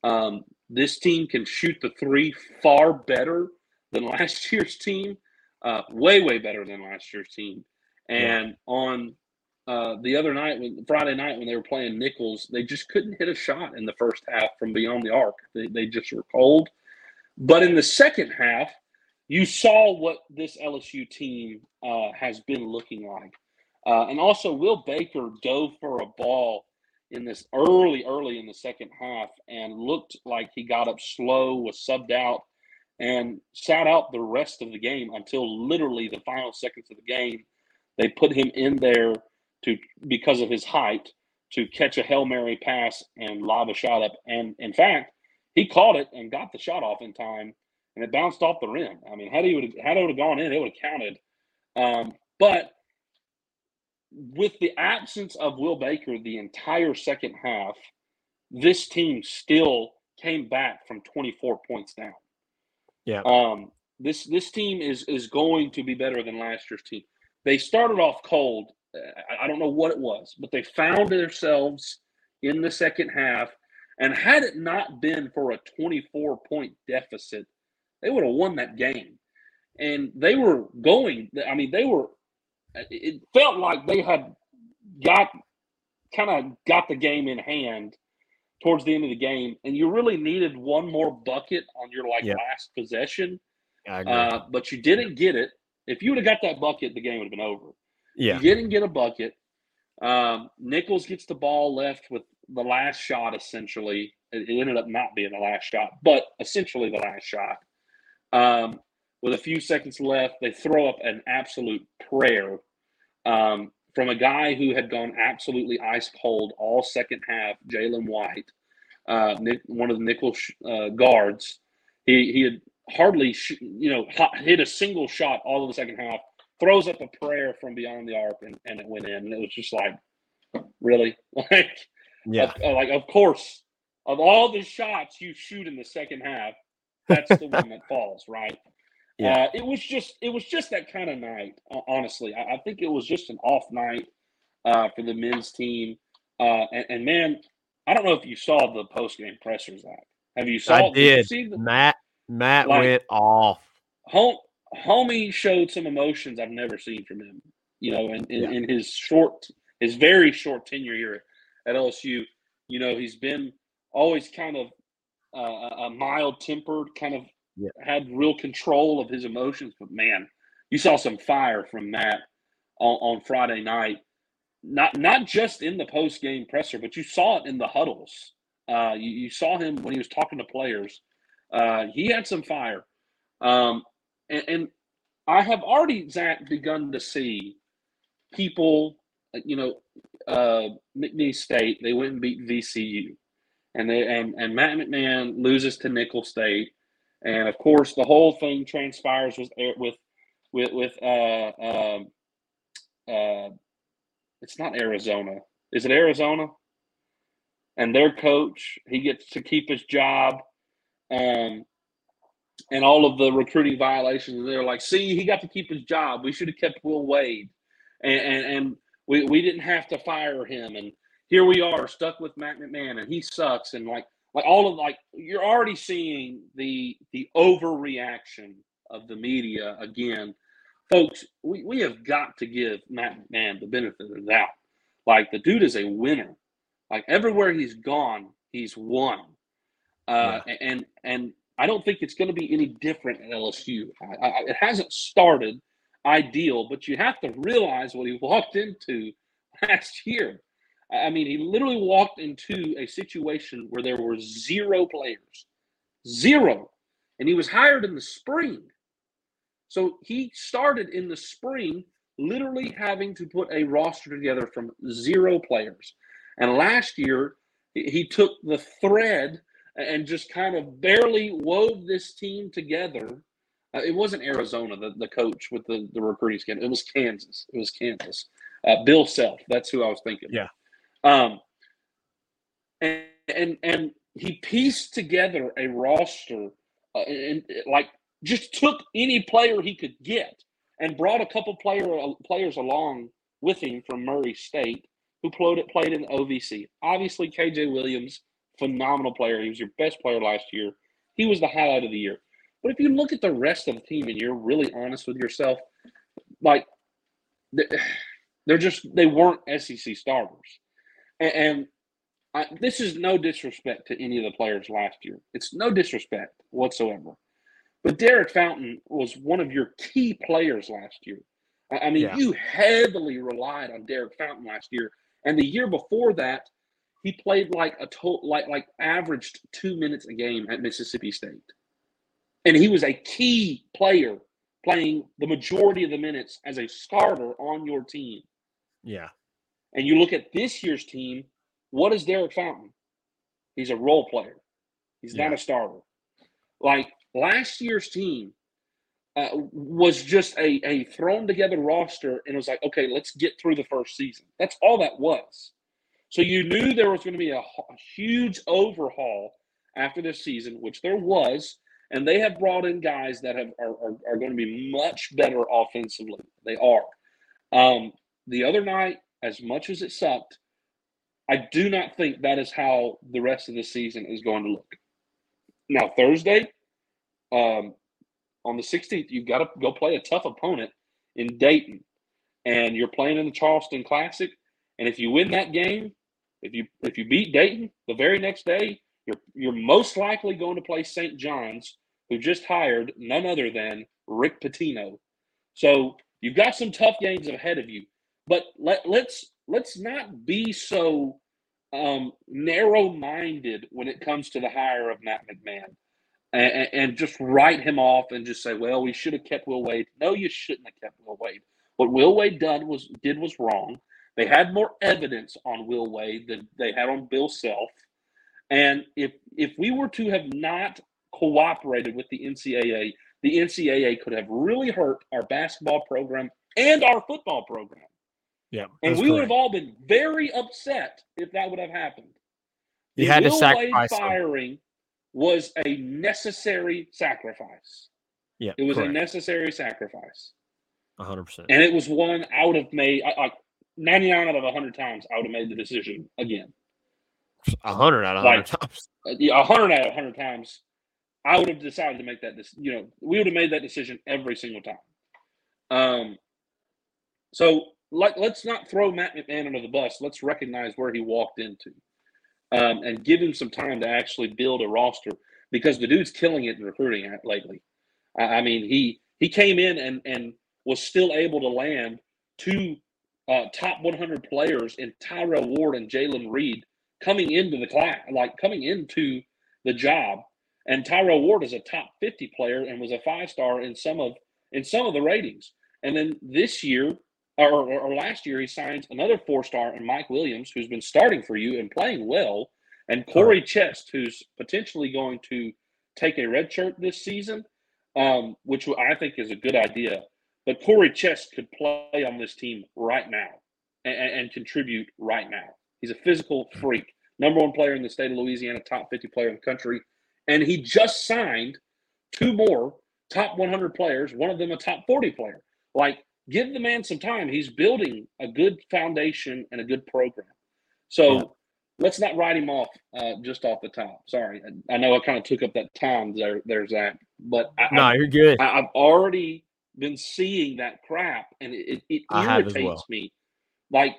Um, this team can shoot the three far better than last year's team, uh, way way better than last year's team. And yeah. on uh, the other night, when Friday night when they were playing Nicholls, they just couldn't hit a shot in the first half from beyond the arc. They, they just were cold. But in the second half, you saw what this LSU team uh, has been looking like. Uh, and also, Will Baker dove for a ball in this early, early in the second half and looked like he got up slow, was subbed out, and sat out the rest of the game until literally the final seconds of the game. They put him in there to because of his height to catch a hail mary pass and lob a shot up. And in fact, he caught it and got the shot off in time, and it bounced off the rim. I mean, had he would had it would have gone in, it would have counted. Um, but with the absence of Will Baker the entire second half, this team still came back from 24 points down. Yeah. Um, this this team is is going to be better than last year's team. They started off cold I don't know what it was, but they found themselves in the second half. And had it not been for a 24 point deficit, they would have won that game. And they were going, I mean, they were, it felt like they had got kind of got the game in hand towards the end of the game. And you really needed one more bucket on your like yeah. last possession. Uh, but you didn't get it. If you would have got that bucket, the game would have been over. Yeah. You didn't get a bucket. Um, Nicholls gets the ball left with the last shot, essentially. It, it, ended up not being the last shot, but essentially the last shot. Um, with a few seconds left, they throw up an absolute prayer um, from a guy who had gone absolutely ice cold all second half, Jalen White, uh, Nick, one of the Nicholls uh, guards. He, he had hardly, sh- you know, hit a single shot all of the second half throws up a prayer from beyond the arc and, and it went in. And it was just like, really? Like, yeah. Of, like, of course, of all the shots you shoot in the second half, that's the one that falls, right? Yeah. Uh, it was just it was just that kind of night. Honestly, I, I think it was just an off night uh, for the men's team. Uh, and, and, man, I don't know if you saw the post game pressers. That have you saw? I did. did the, Matt Matt like, went off. Home homie showed some emotions I've never seen from him. You know, in, in, yeah. in his short, his very short tenure here at LSU, you know, he's been always kind of uh, a mild tempered, kind of yeah. had real control of his emotions. But man, you saw some fire from Matt on, on Friday night. Not not just in the post game presser, but you saw it in the huddles. Uh, you, you, saw him when he was talking to players. Uh, he had some fire. Um, and, and I have already, Zach, begun to see people, you know, uh, McNeese State, they went and beat VCU. And they and, and Matt McMahon loses to Nicholls State. And of course, the whole thing transpires with with with with uh, uh, uh, it's not Arizona. Is it Arizona? And their coach, he gets to keep his job. Um, and all of the recruiting violations. They're like, see, he got to keep his job. We should have kept Will Wade, and and, and we, we didn't have to fire him. And here we are stuck with Matt McMahon, and he sucks. And like like all of like you're already seeing the the overreaction of the media again. Folks, we, we have got to give Matt McMahon the benefit of the doubt. Like the dude is a winner. Like everywhere he's gone, he's won. Uh, yeah. and and I don't think it's going to be any different at LSU. I, I, it hasn't started ideal, but you have to realize what he walked into last year. I mean, he literally walked into a situation where there were zero players, zero, and he was hired in the spring. So he started in the spring, literally having to put a roster together from zero players. And last year, he took the thread and just kind of barely wove this team together. Uh, it wasn't Arizona, the, the coach with the, the recruiting scheme. It was Kansas. It was Kansas. Uh, Bill Self. That's who I was thinking. Yeah. Um, and, and, and he pieced together a roster uh, and, and like just took any player he could get and brought a couple player uh, players along with him from Murray State who played played in the OVC. Obviously, KJ Williams, phenomenal player. He was your best player last year. He was the highlight of the year. But if you look at the rest of the team and you're really honest with yourself, like they're just they weren't SEC starters. And, and I, this is no disrespect to any of the players last year. It's no disrespect whatsoever. But Derek Fountain was one of your key players last year. I mean, yeah. you heavily relied on Derek Fountain last year, and the year before that, he played like a total, like like averaged two minutes a game at Mississippi State, and he was a key player playing the majority of the minutes as a starter on your team. Yeah. And you look at this year's team, what is Derek Fountain? He's a role player. He's yeah. not a starter. Like last year's team uh, was just a, a thrown together roster and it was like, okay, let's get through the first season. That's all that was. So you knew there was going to be a, a huge overhaul after this season, which there was. And they have brought in guys that have are, are, are going to be much better offensively. They are. Um, the other night, as much as it sucked, I do not think that is how the rest of the season is going to look. Now, Thursday, um, on the 16th, you've got to go play a tough opponent in Dayton, and you're playing in the Charleston Classic. And if you win that game, if you if you beat Dayton the very next day, you're you're most likely going to play St. John's, who just hired none other than Rick Pitino. So you've got some tough games ahead of you. But let let's let's not be so um, narrow-minded when it comes to the hire of Matt McMahon and, and, just write him off and just say, well, we should have kept Will Wade. No, you shouldn't have kept Will Wade. What Will Wade done was did was wrong. They had more evidence on Will Wade than they had on Bill Self. And if if we were to have not cooperated with the NCAA, the NCAA could have really hurt our basketball program and our football program. Yeah. And we correct. would have all been very upset if that would have happened. You the had Will to sacrifice Wade firing was a necessary sacrifice. Yeah, it was correct. a necessary sacrifice. hundred percent. And it was one I would have made like ninety nine out of hundred times. I would have made the decision again. A hundred out of hundred like, times. Uh, yeah, a hundred out of hundred times. I would have decided to make that. This, you know, we would have made that decision every single time. Um. So, like, let's not throw Matt McMahon under the bus. Let's recognize where he walked into um, and give him some time to actually build a roster because the dude's killing it in recruiting lately. I mean, he he came in and and was still able to land two uh, top 100 players in Tyrell Ward and Jalen Reed coming into the class, like coming into the job. And Tyrell Ward is a top 50 player and was a five star in some of in some of the ratings. And then this year, or, or, last year, he signed another four star and Mike Williams, who's been starting for you and playing well, and Corey right. Chest, who's potentially going to take a red shirt this season, um, which I think is a good idea. But Corey Chest could play on this team right now and, and contribute right now. He's a physical freak, number one player in the state of Louisiana, top 50 player in the country. And he just signed two more top 100 players, one of them a top 40 player. Like, give the man some time. He's building a good foundation and a good program. So yeah. let's not write him off uh, just off the top. Sorry, I, know I kind of took up that time there. There's that, but I, no, you're good. I, have already been seeing that crap, and it, it, it irritates well. me. Like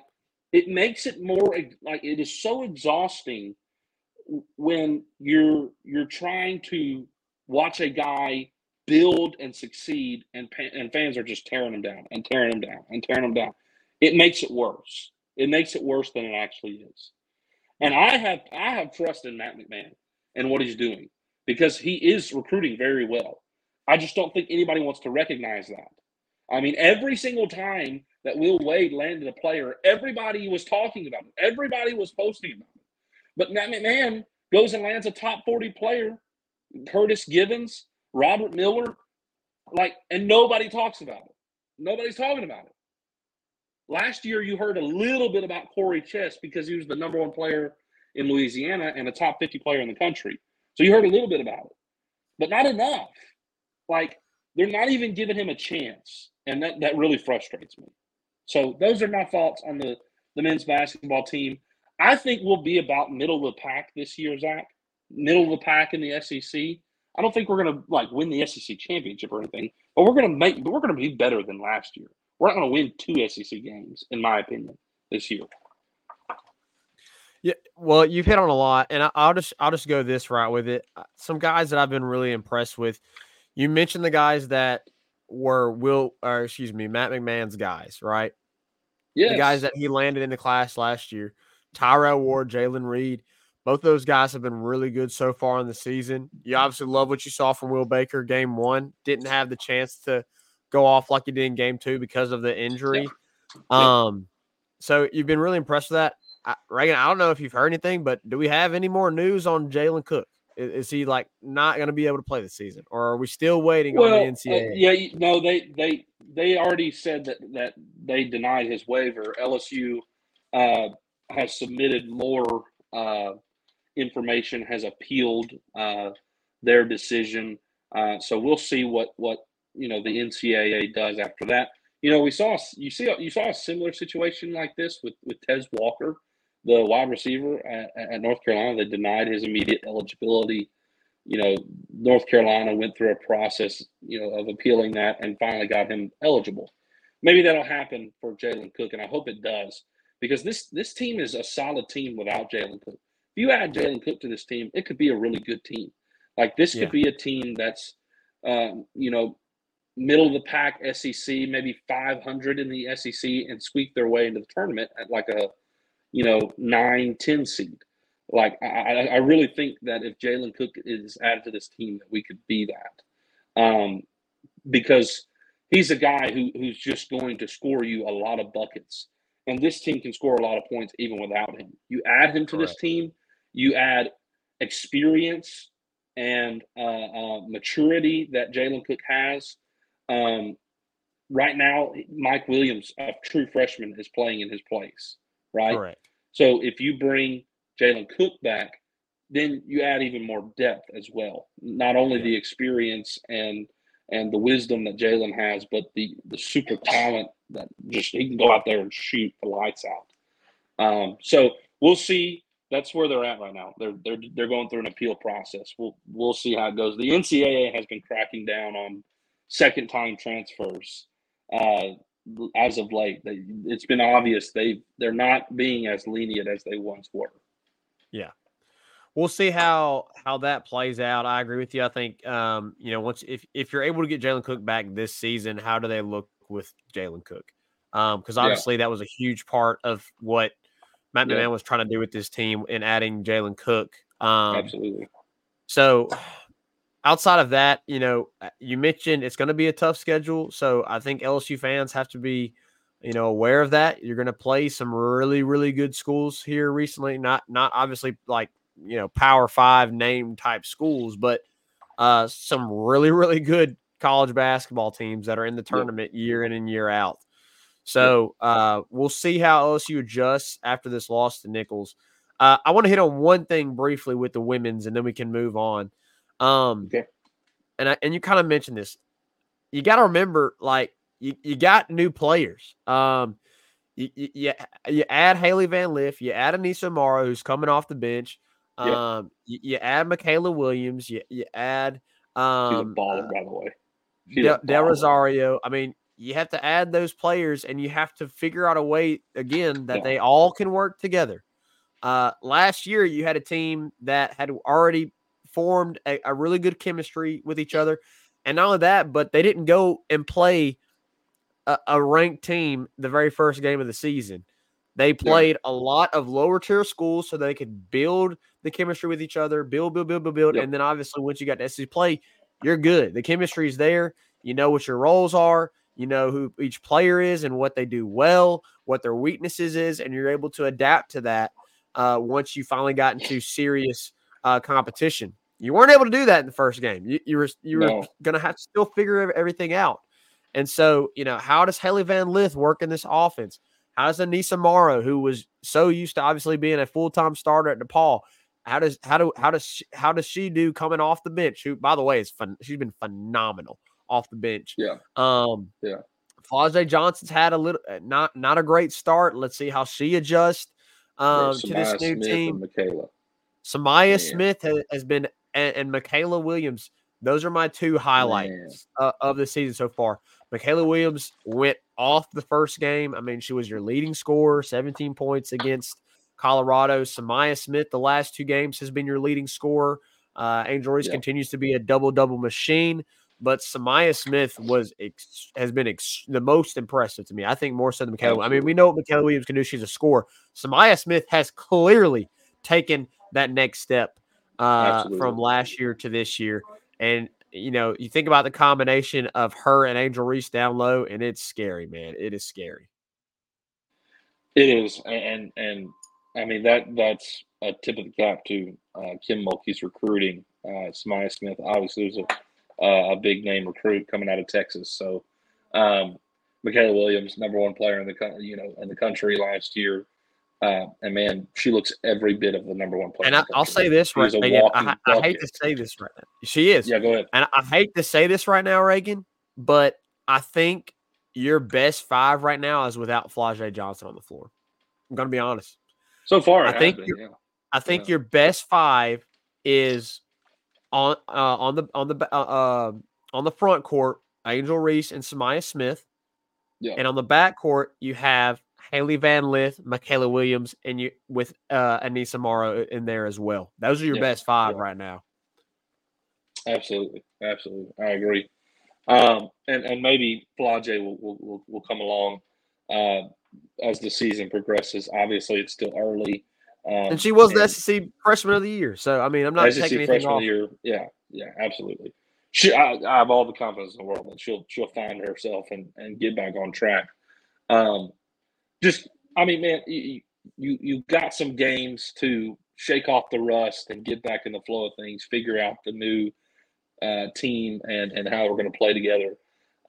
it makes it more like it is so exhausting when you're you're trying to watch a guy build and succeed, and and fans are just tearing them down and tearing them down and tearing them down. It makes it worse. It makes it worse than it actually is. And I have I have trust in Matt McMahon and what he's doing because he is recruiting very well. I just don't think anybody wants to recognize that. I mean, every single time that Will Wade landed a player, everybody was talking about it. Everybody was posting about it. But Matt McMahon goes and lands a top 40 player, Curtis Givens, Robert Miller, like, and nobody talks about it. Nobody's talking about it. Last year, you heard a little bit about Corey Chest because he was the number one player in Louisiana and a top 50 player in the country. So you heard a little bit about it, but not enough. Like, they're not even giving him a chance. And that, that really frustrates me. So those are my thoughts on the the men's basketball team. I think we'll be about middle of the pack this year, Zach. Middle of the pack in the SEC. I don't think we're going to like win the SEC championship or anything, but we're going to make. We're going to be better than last year. We're not going to win two SEC games, in my opinion, this year. Yeah, well, you've hit on a lot, and I, will just I'll just go this route with it. Uh, some guys that I've been really impressed with. You mentioned the guys that were Will, or excuse me, Matt McMahon's guys, right? Yeah, the guys that he landed in the class last year, Tyrell Ward, Jalen Reed. Both of those guys have been really good so far in the season. You obviously love what you saw from Will Baker game one. Didn't have the chance to go off like he did in game two because of the injury. Yeah. Um, so you've been really impressed with that. I, Reagan, I don't know if you've heard anything, but do we have any more news on Jalen Cook? Is, is, he like not going to be able to play the season, or are we still waiting well, on the NCAA? Uh, yeah, no, they they they already said that that they denied his waiver. LSU uh, has submitted more uh, information, has appealed uh, their decision. Uh, so we'll see what what you know the NCAA does after that. You know, we saw you see you saw a similar situation like this with with Tez Walker the wide receiver at, at, North Carolina They denied his immediate eligibility. You know, North Carolina went through a process, you know, of appealing that and finally got him eligible. Maybe that'll happen for Jalen Cook, and I hope it does because this this team is a solid team without Jalen Cook. If you add Jalen Cook to this team, it could be a really good team. Like this could yeah. be a team that's, um, you know, middle of the pack SEC, maybe 500 in the SEC, and squeak their way into the tournament at like a you know, nine, 10 seed. Like I, I really think that if Jalen Cook is added to this team, that we could be that, um, because he's a guy who who's just going to score you a lot of buckets, and this team can score a lot of points even without him. You add him to Correct. this team, you add experience and uh, uh, maturity that Jalen Cook has. Um, right now, Mike Williams, a true freshman, is playing in his place right? Correct. So if you bring Jalen Cook back, then you add even more depth as well. Not only yeah. the experience and and the wisdom that Jalen has, but the the super talent that just he can go out there and shoot the lights out. Um, so we'll see. That's where they're at right now. They're they're they're going through an appeal process. We'll we'll see how it goes. The NCAA has been cracking down on second time transfers. Uh, as of late. They, it's been obvious they they're not being as lenient as they once were. Yeah. We'll see how how that plays out. I agree with you. I think um, you know, once if if you're able to get Jalen Cook back this season, how do they look with Jalen Cook? Um, because obviously yeah. that was a huge part of what Matt yeah. McMahon was trying to do with this team in adding Jalen Cook. Um, Absolutely. So outside of that, you know, uh, you mentioned it's going to be a tough schedule. So I think LSU fans have to be, you know, aware of that. You're going to play some really, really good schools here recently. Not, not obviously like, you know, power five name type schools, but uh, some really, really good college basketball teams that are in the tournament year in and year out. So uh, we'll see how LSU adjusts after this loss to Nicholls. Uh, I want to hit on one thing briefly with the women's, and then we can move on. Um, okay. And I, and you kind of mentioned this. You got to remember, like you, you got new players. Um, you, you, you add Hailey Van Lith, you add Aneesah Morrow, who's coming off the bench. Um, yeah. you, you, add Mikaylah Williams, you, you add um, She's a um, baller, uh, by the way. Del, Del Rosario. I mean, you have to add those players, and you have to figure out a way again that yeah. they all can work together. Uh, last year, you had a team that had already formed a, a really good chemistry with each other. And not only that, but they didn't go and play a, a ranked team the very first game of the season. They played yeah. a lot of lower tier schools so they could build the chemistry with each other, build, build, build, build, build. Yep. And then obviously once you got to SEC play, you're good. The chemistry is there. You know what your roles are. You know who each player is and what they do well, what their weaknesses is, and you're able to adapt to that uh, once you finally got into serious uh, competition. You weren't able to do that in the first game. You, you were you were no. going to have to still figure everything out. And so, you know, how does Hailey Van Lith work in this offense? How does Aneesah Morrow, who was so used to obviously being a full time starter at DePaul, how does how do how does she, how does she do coming off the bench? Who, by the way, is fun. She's been phenomenal off the bench. Yeah. Um. Yeah. Flau'jae Johnson's had a little uh, not not a great start. Let's see how she adjusts um, to this new Smith team. Mikaylah. Sa'Myah Man. Smith has, has been and, and Mikaylah Williams. Those are my two highlights uh, of the season so far. Mikaylah Williams went off the first game. I mean, she was your leading scorer, 17 points against Colorado. Sa'Myah Smith, the last two games, has been your leading scorer. Uh, Angel Reese Yeah. continues to be a double double machine, but Sa'Myah Smith was ex- has been ex- the most impressive to me. I think more so than Mikaylah. I mean, we know what Mikaylah Williams can do. She's a scorer. Sa'Myah Smith has clearly taken that next step uh, from last year to this year. And you know, you think about the combination of her and Angel Reese down low, and it's scary, man. It is scary. It is, and and I mean that that's a tip of the cap to uh, Kim Mulkey's recruiting. Uh, Sa'Myah Smith, obviously, was a uh, a big name recruit coming out of Texas. So, um, Mikaylah Williams, number one player in the you know in the country last year, uh, and man, she looks every bit of the number one player. And I, I'll say this right Reagan. I, walking I hate to say this right now. She is. Yeah, go ahead. And I hate to say this right now, Reagan, but I think your best five right now is without Flau'jae Johnson on the floor. I'm gonna be honest. So far, I think been, yeah. I think Yeah. your best five is on uh, on the on the uh, uh, on the front court, Angel Reese and Sa'Myah Smith, Yeah. and on the back court you have Hailey Van Lith, Mikaylah Williams, and you with uh, Aneesah Morrow in there as well. Those are your Yeah, best five yeah. right now. Absolutely, absolutely, I agree. Um, and and maybe will, will will will come along uh, as the season progresses. Obviously, it's still early. Um, And she was the and SEC Freshman of the Year, so I mean I'm not SEC taking anything freshman of the year. Yeah, yeah, absolutely. She, I, I have all the confidence in the world that she'll she'll find herself and and get back on track. Um, just, I mean, man, you you you got some games to shake off the rust and get back in the flow of things. Figure out the new uh, team and and how we're going to play together.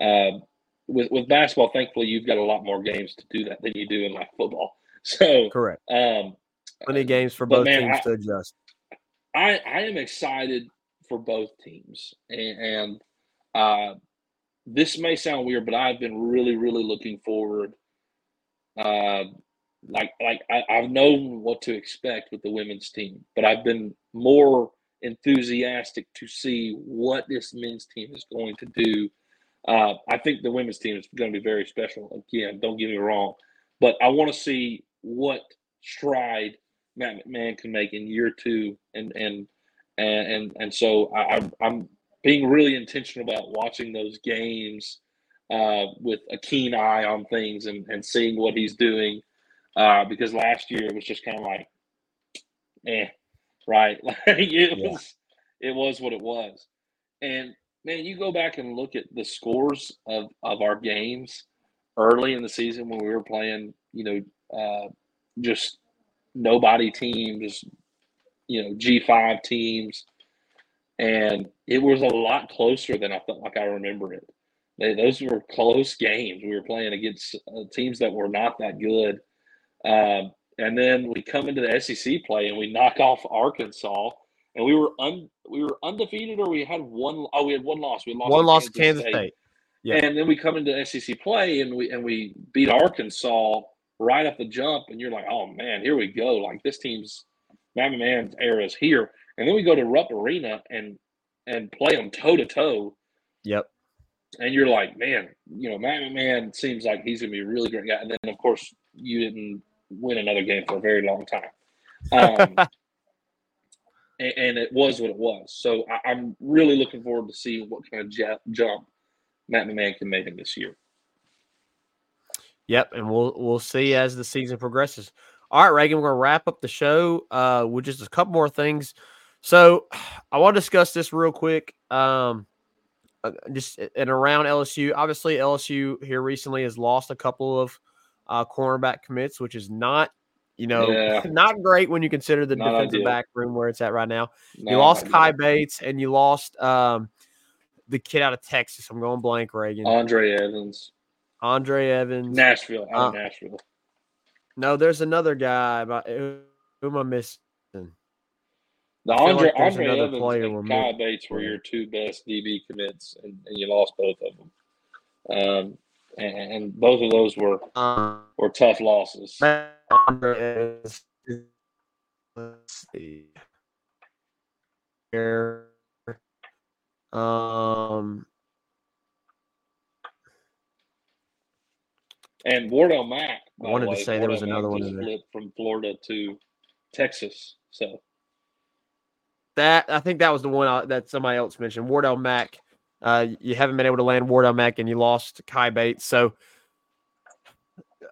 Um, with with basketball, thankfully, you've got a lot more games to do that than you do in like football. So, Correct. um, Plenty of games for both man, teams I- to adjust. I I am excited for both teams, and, and uh, this may sound weird, but I've been really really looking forward. Uh, like like I, I've known what to expect with the women's team, but I've been more enthusiastic to see what this men's team is going to do. Uh, I think the women's team is going to be very special. Again, don't get me wrong, but I want to see what stride Matt McMahon can make in year two, and and and and, and so I, I'm I'm being really intentional about watching those games uh, with a keen eye on things and and seeing what he's doing, uh, because last year it was just kind of like, eh, right? Like it Yeah. was it was what it was, and man, you go back and look at the scores of of our games early in the season when we were playing, you know, uh, just nobody teams, you know, G five teams, and it was a lot closer than I felt like I remember it. They, those were close games. We were playing against uh, teams that were not that good, um, and then we come into the SEC play and we knock off Arkansas, and we were un, we were undefeated or we had one oh we had one loss. We lost One loss to Kansas State. Yeah. and then we come into SEC play and we and we beat Arkansas right off the jump, and you're like, oh man, here we go. Like this team's Matt McMahon's era is here. And then we go to Rupp Arena and and play them toe to toe, Yep. and you're like, man, you know, Matt McMahon seems like he's gonna be a really great guy. And then of course you didn't win another game for a very long time. Um, and, and it was what it was. So I, I'm really looking forward to seeing what kind of jump Matt McMahon can make in this year. Yep, and we'll we'll see as the season progresses. All right, Reagan, we're gonna wrap up the show uh, with just a couple more things. So, I want to discuss this real quick. Um, uh, just and around LSU, obviously LSU here recently has lost a couple of uh, cornerback commits, which is not, you know, Yeah. not great when you consider the Not defensive ideal. back room where it's at right now. You lost not Kai. Bates and you lost um, the kid out of Texas. I'm going blank, Reagan. Andre Evans, Andre Evans. Nashville, out Uh, Nashville. No, there's another guy. But who, who am I missing? The Andre, like Andre another Evans player and we're Bates were your two best DB commits, and, and you lost both of them. Um, and, and both of those were Um, were tough losses. is, let's see here. Um, And Wardell Mack. I wanted the to way, say there was another Mack one in there. flipped from Florida to Texas. So that I think that was the one I, that somebody else mentioned. Wardell Mack. Uh, you haven't been able to land Wardell Mack, and you lost Kai Bates. So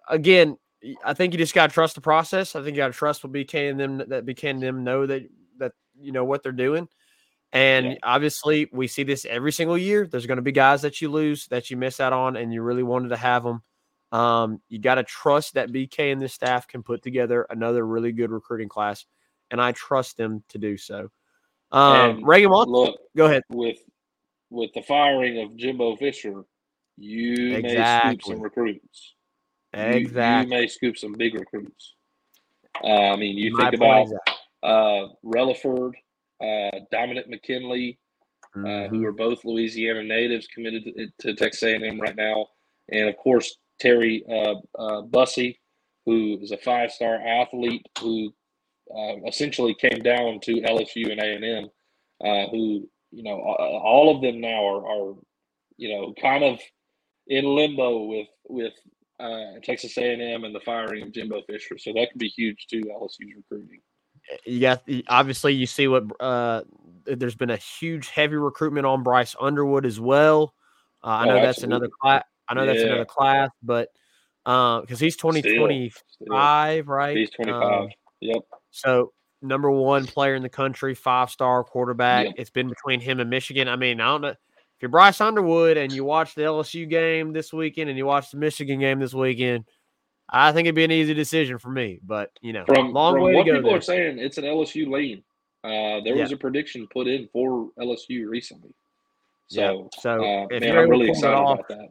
again, I think you just got to trust the process. I think you got to trust what BK and them that BK and them know that that you know what they're doing. And Yeah. obviously, we see this every single year. There's going to be guys that you lose that you miss out on, and you really wanted to have them. Um, you got to trust that BK and the staff can put together another really good recruiting class, and I trust them to do so. Um, Reagan, Watt, look go ahead. with with the firing of Jimbo Fisher, you may scoop Exactly. some recruits. You- You, may scoop some big recruits. Uh, I mean, you My think about exactly. uh, Relaford, uh, Dominick McKinley, uh, Mhm. who are both Louisiana natives committed to, to Texas A&M right now, and of course Terry uh, uh, Bussey, who is a five-star athlete who uh, essentially came down to LSU and A&M, uh, who you know all of them now are, are you know kind of in limbo with with uh, Texas A&M and the firing of Jimbo Fisher, so that could be huge too. LSU's recruiting. Yeah, obviously you see what uh there's been a huge heavy recruitment on Bryce Underwood as well. Uh, I Oh, know that's another class. I know that's another class, but because he's 2025, still. right? He's 25. Um, yep. so number one player in the country, five star quarterback. Yep. It's been between him and Michigan. I mean, I don't know if you're Bryce Underwood and you watch the LSU game this weekend and you watch the Michigan game this weekend. I think it'd be an easy decision for me, but you know, From, long from way what to go. people there. are saying, it's an LSU lean. Uh, there was a prediction put in for LSU recently. Yeah. So, So uh, if man, you're I'm really excited off, about that.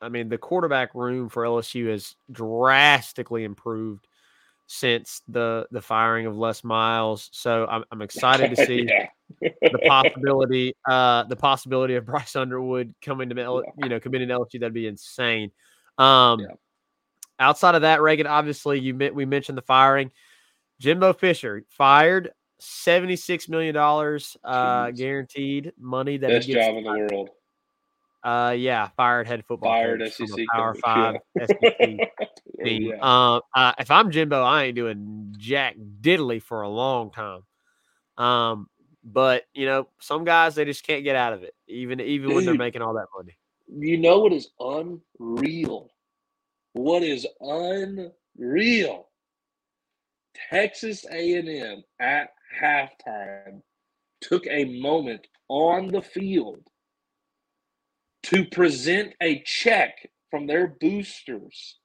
I mean, the quarterback room for LSU has drastically improved since the the firing of Les Miles. So I'm, I'm excited to see the possibility uh the possibility of Bryce Underwood coming to L- you know committing to LSU. That'd be insane. Um, Yeah. outside of that, Reagan, obviously you met, we mentioned the firing. Jimbo Fisher fired. Seventy-six million dollars, uh, guaranteed money that Best job in the world. Uh, yeah, fired head football Fired coach from a SEC Power coach, Five yeah. SEC yeah. Uh, uh, if I'm Jimbo, I ain't doing jack diddly for a long time. Um, but you know, some guys they just can't get out of it, even even when they're making all that money. You know what is unreal? What is unreal? Texas A&M at halftime took a moment on the field to present a check from their boosters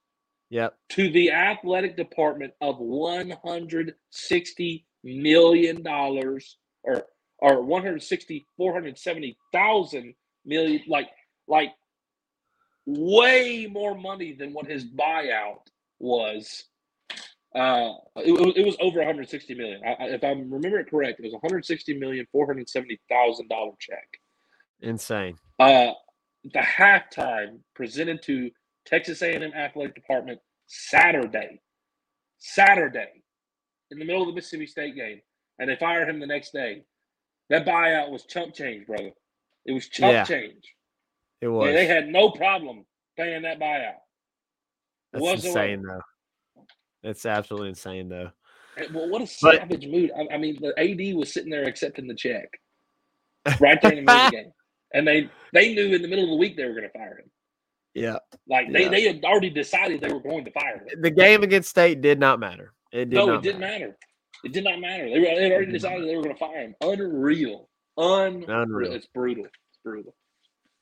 Yep. to the athletic department of 160 million dollars or or 160 470,000 million like like way more money than what his buyout was uh it, it was over 160 million I, if i remember it correct it was 160 million 470 thousand dollar check Insane. uh, the halftime presented to Texas A&M athletic department Saturday, Saturday, in the middle of the Mississippi State game, and they fired him the next day. That buyout was chump change, brother. It was chump Yeah, change. It Yeah, was. they had no problem paying that buyout. That's whatsoever. insane though. It's absolutely insane though. Well, what a But- savage mood! I, I mean, the AD was sitting there accepting the check right there in the middle of the game, and they they knew in the middle of the week they were going to fire him. Yeah. Like they, Yeah. they had already decided they were going to fire him. The game against State did not matter. It did no, it didn't matter. matter. It did not matter. They, were, they had already decided they were going to fire him. Unreal. Unreal. Unreal. It's brutal. It's brutal.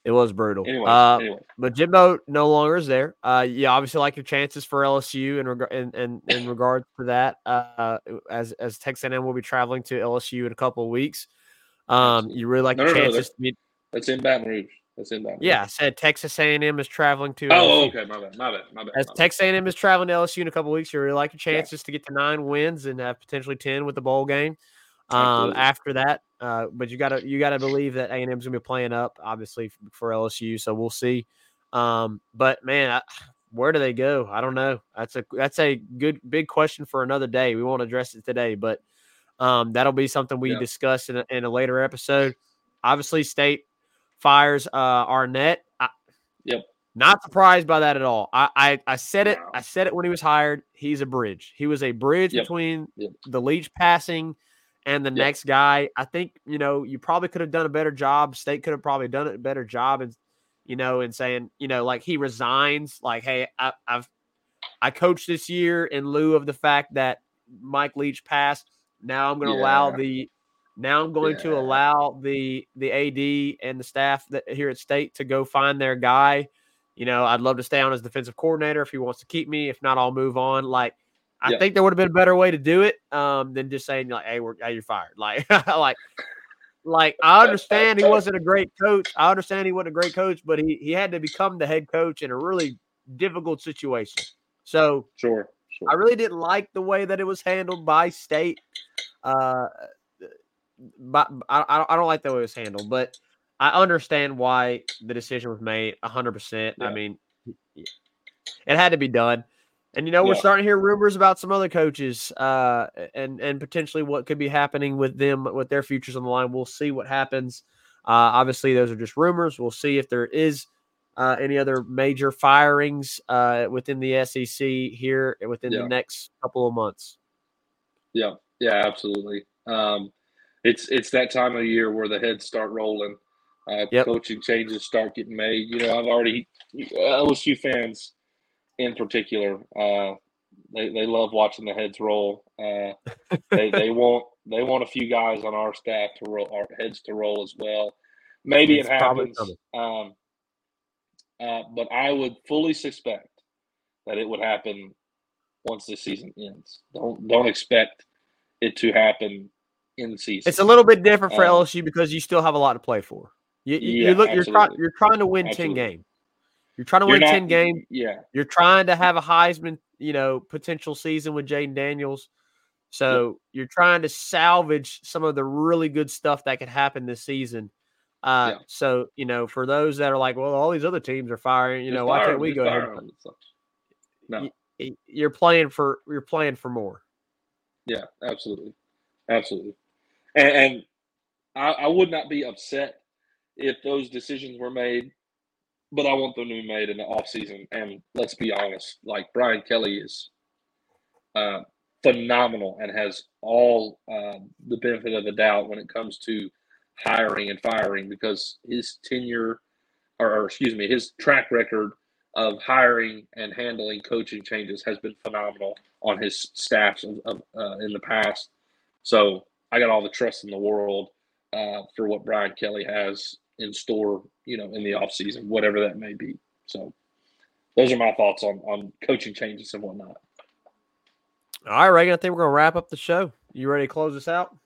It was brutal. Anyway, Uh, anyway. but Jimbo no longer is there. Uh, you obviously like your chances for LSU in regard in, in, in regards to that. Uh, as as Texas A&M will be traveling to LSU in a couple of weeks. Um, you really like No, your no, no, chances. to meet, That's in Baton Rouge. That's in Baton Rouge. yeah, I said Texas A&M is traveling to. Oh, LSU. okay. My bad. My bad. My bad. As my bad. Texas A&M is traveling to LSU in a couple weeks, you really like your Yeah. chances to get to nine wins and have potentially ten with the bowl game. Um, after that, uh, but you gotta you gotta believe that A and M's gonna be playing up, obviously for LSU. So we'll see. Um, but man, I, where do they go? I don't know. That's a that's a good big question for another day. We won't address it today, but um, that'll be something we Yeah. discuss in a, in a later episode. Obviously, State fires uh, Arnett. I, Yep. Not surprised by that at all. I, I I said it. I said it when he was hired. He's a bridge. He was a bridge Yep. between Yep. the Leach passing and the Yep. next guy. I think you know you probably could have done a better job. State could have probably done a better job, and you know, and saying you know like he resigns. Like, hey, I, I've I coached this year in lieu of the fact that Mike Leach passed. Now I'm going to allow the now I'm going to allow the the AD and the staff that here at State to go find their guy. You know, I'd love to stay on as defensive coordinator if he wants to keep me. If not, I'll move on. Like, I Yeah. think there would have been a better way to do it um, than just saying like, "Hey, we're hey, you're fired." Like, like, like I understand he wasn't a great coach. I understand he wasn't a great coach, but he he had to become the head coach in a really difficult situation. So Sure. Sure. I really didn't like the way that it was handled by state. Uh, but I, I don't- like the way it was handled, but I understand why the decision was made. hundred percent. I mean, it had to be done. And you know, we're Yeah. starting to hear rumors about some other coaches, uh, and and potentially what could be happening with them with their futures on the line. We'll see what happens. Uh, obviously, those are just rumors. We'll see if there is uh, any other major firings uh, within the SEC here within Yeah. the next couple of months. Yeah, yeah, absolutely. Um, it's it's that time of year where the heads start rolling. Uh, Yep. Coaching changes start getting made. You know, I've already LSU fans in particular. Uh, they they love watching the heads roll. Uh, they they want they want a few guys on our staff to roll our heads to roll as well. Maybe It's it happens. Um, uh, but I would fully suspect that it would happen once the season ends. Don't don't expect it to happen in the season. It's a little bit different for Um, LSU because you still have a lot to play for. You, you, Yeah, you look, you're trying, you're trying to win Absolutely. ten games. You're trying to You're win not- ten games. Yeah, You're trying to have a Heisman, you know, potential season with Jayden Daniels. So you're trying to salvage some of the really good stuff that could happen this season. Uh, Yeah. So you know, for those that are like, well, all these other teams are firing, you know, why can't we go ahead? No, You're playing for you're playing for more. yeah, absolutely, absolutely. And, and I, I would not be upset if those decisions were made, but I want them to be made in the off season. And let's be honest, like Brian Kelly is uh, phenomenal and has all uh, the benefit of the doubt when it comes to hiring and firing because his tenure, or, or excuse me, his track record of hiring and handling coaching changes has been phenomenal on his staffs of, of, uh, in the past. So I got all the trust in the world uh, for what Brian Kelly has in store, you know, in the offseason, whatever that may be. So those are my thoughts on, on coaching changes and whatnot. All right, Reagan. I think we're gonna wrap up the show. You ready to close this out?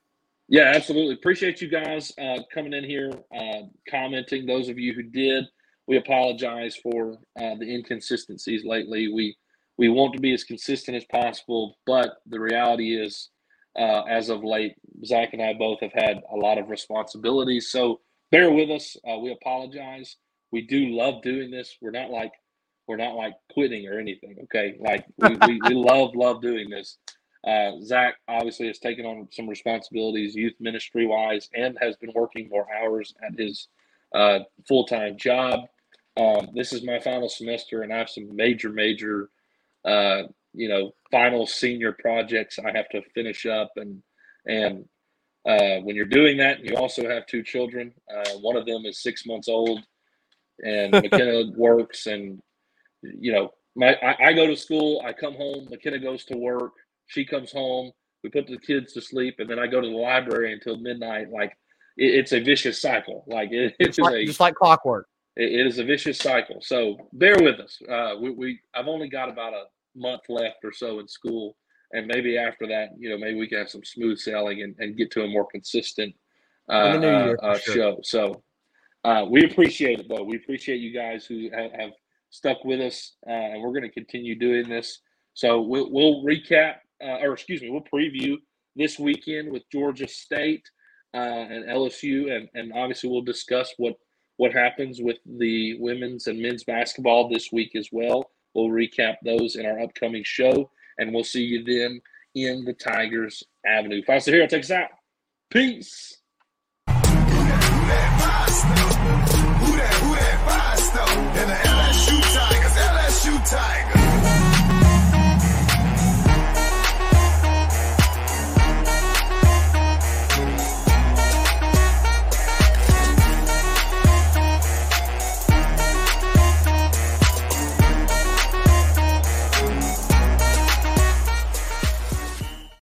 Yeah, absolutely. Appreciate you guys uh, coming in here, uh, commenting. Those of you who did, we apologize for uh, the inconsistencies lately. We we want to be as consistent as possible, but the reality is, uh, as of late, Zach and I both have had a lot of responsibilities. So bear with us. Uh, we apologize. We do love doing this. We're not like we're not like quitting or anything. Okay, like we, we, we love love doing this. Uh, Zach obviously has taken on some responsibilities youth ministry wise and has been working more hours at his uh, full time job. Um, this is my final semester, and I have some major, major, uh, you know, final senior projects I have to finish up. And and uh, when you're doing that, you also have two children. Uh, one of them is six months old, and McKenna works, and you know, my I, I go to school, I come home, McKenna goes to work she comes home we put the kids to sleep and then i go to the library until midnight like it, it's a vicious cycle like it, it's Just like, a just like clockwork. it- it is a vicious cycle so bear with us uh we, we i've only got about a month left or so in school and maybe after that you know maybe we can have some smooth sailing and, and get to a more consistent uh, In the new year, uh, sure. show so uh, we appreciate it though we appreciate you guys who have, have stuck with us uh, and we're going to continue doing this so we'll, we'll recap uh, or excuse me, we'll preview this weekend with Georgia State uh, and LSU, and, and obviously we'll discuss what what happens with the women's and men's basketball this week as well. We'll recap those in our upcoming show, and we'll see you then in the Tigers Avenue. Faster here, take us out. Peace.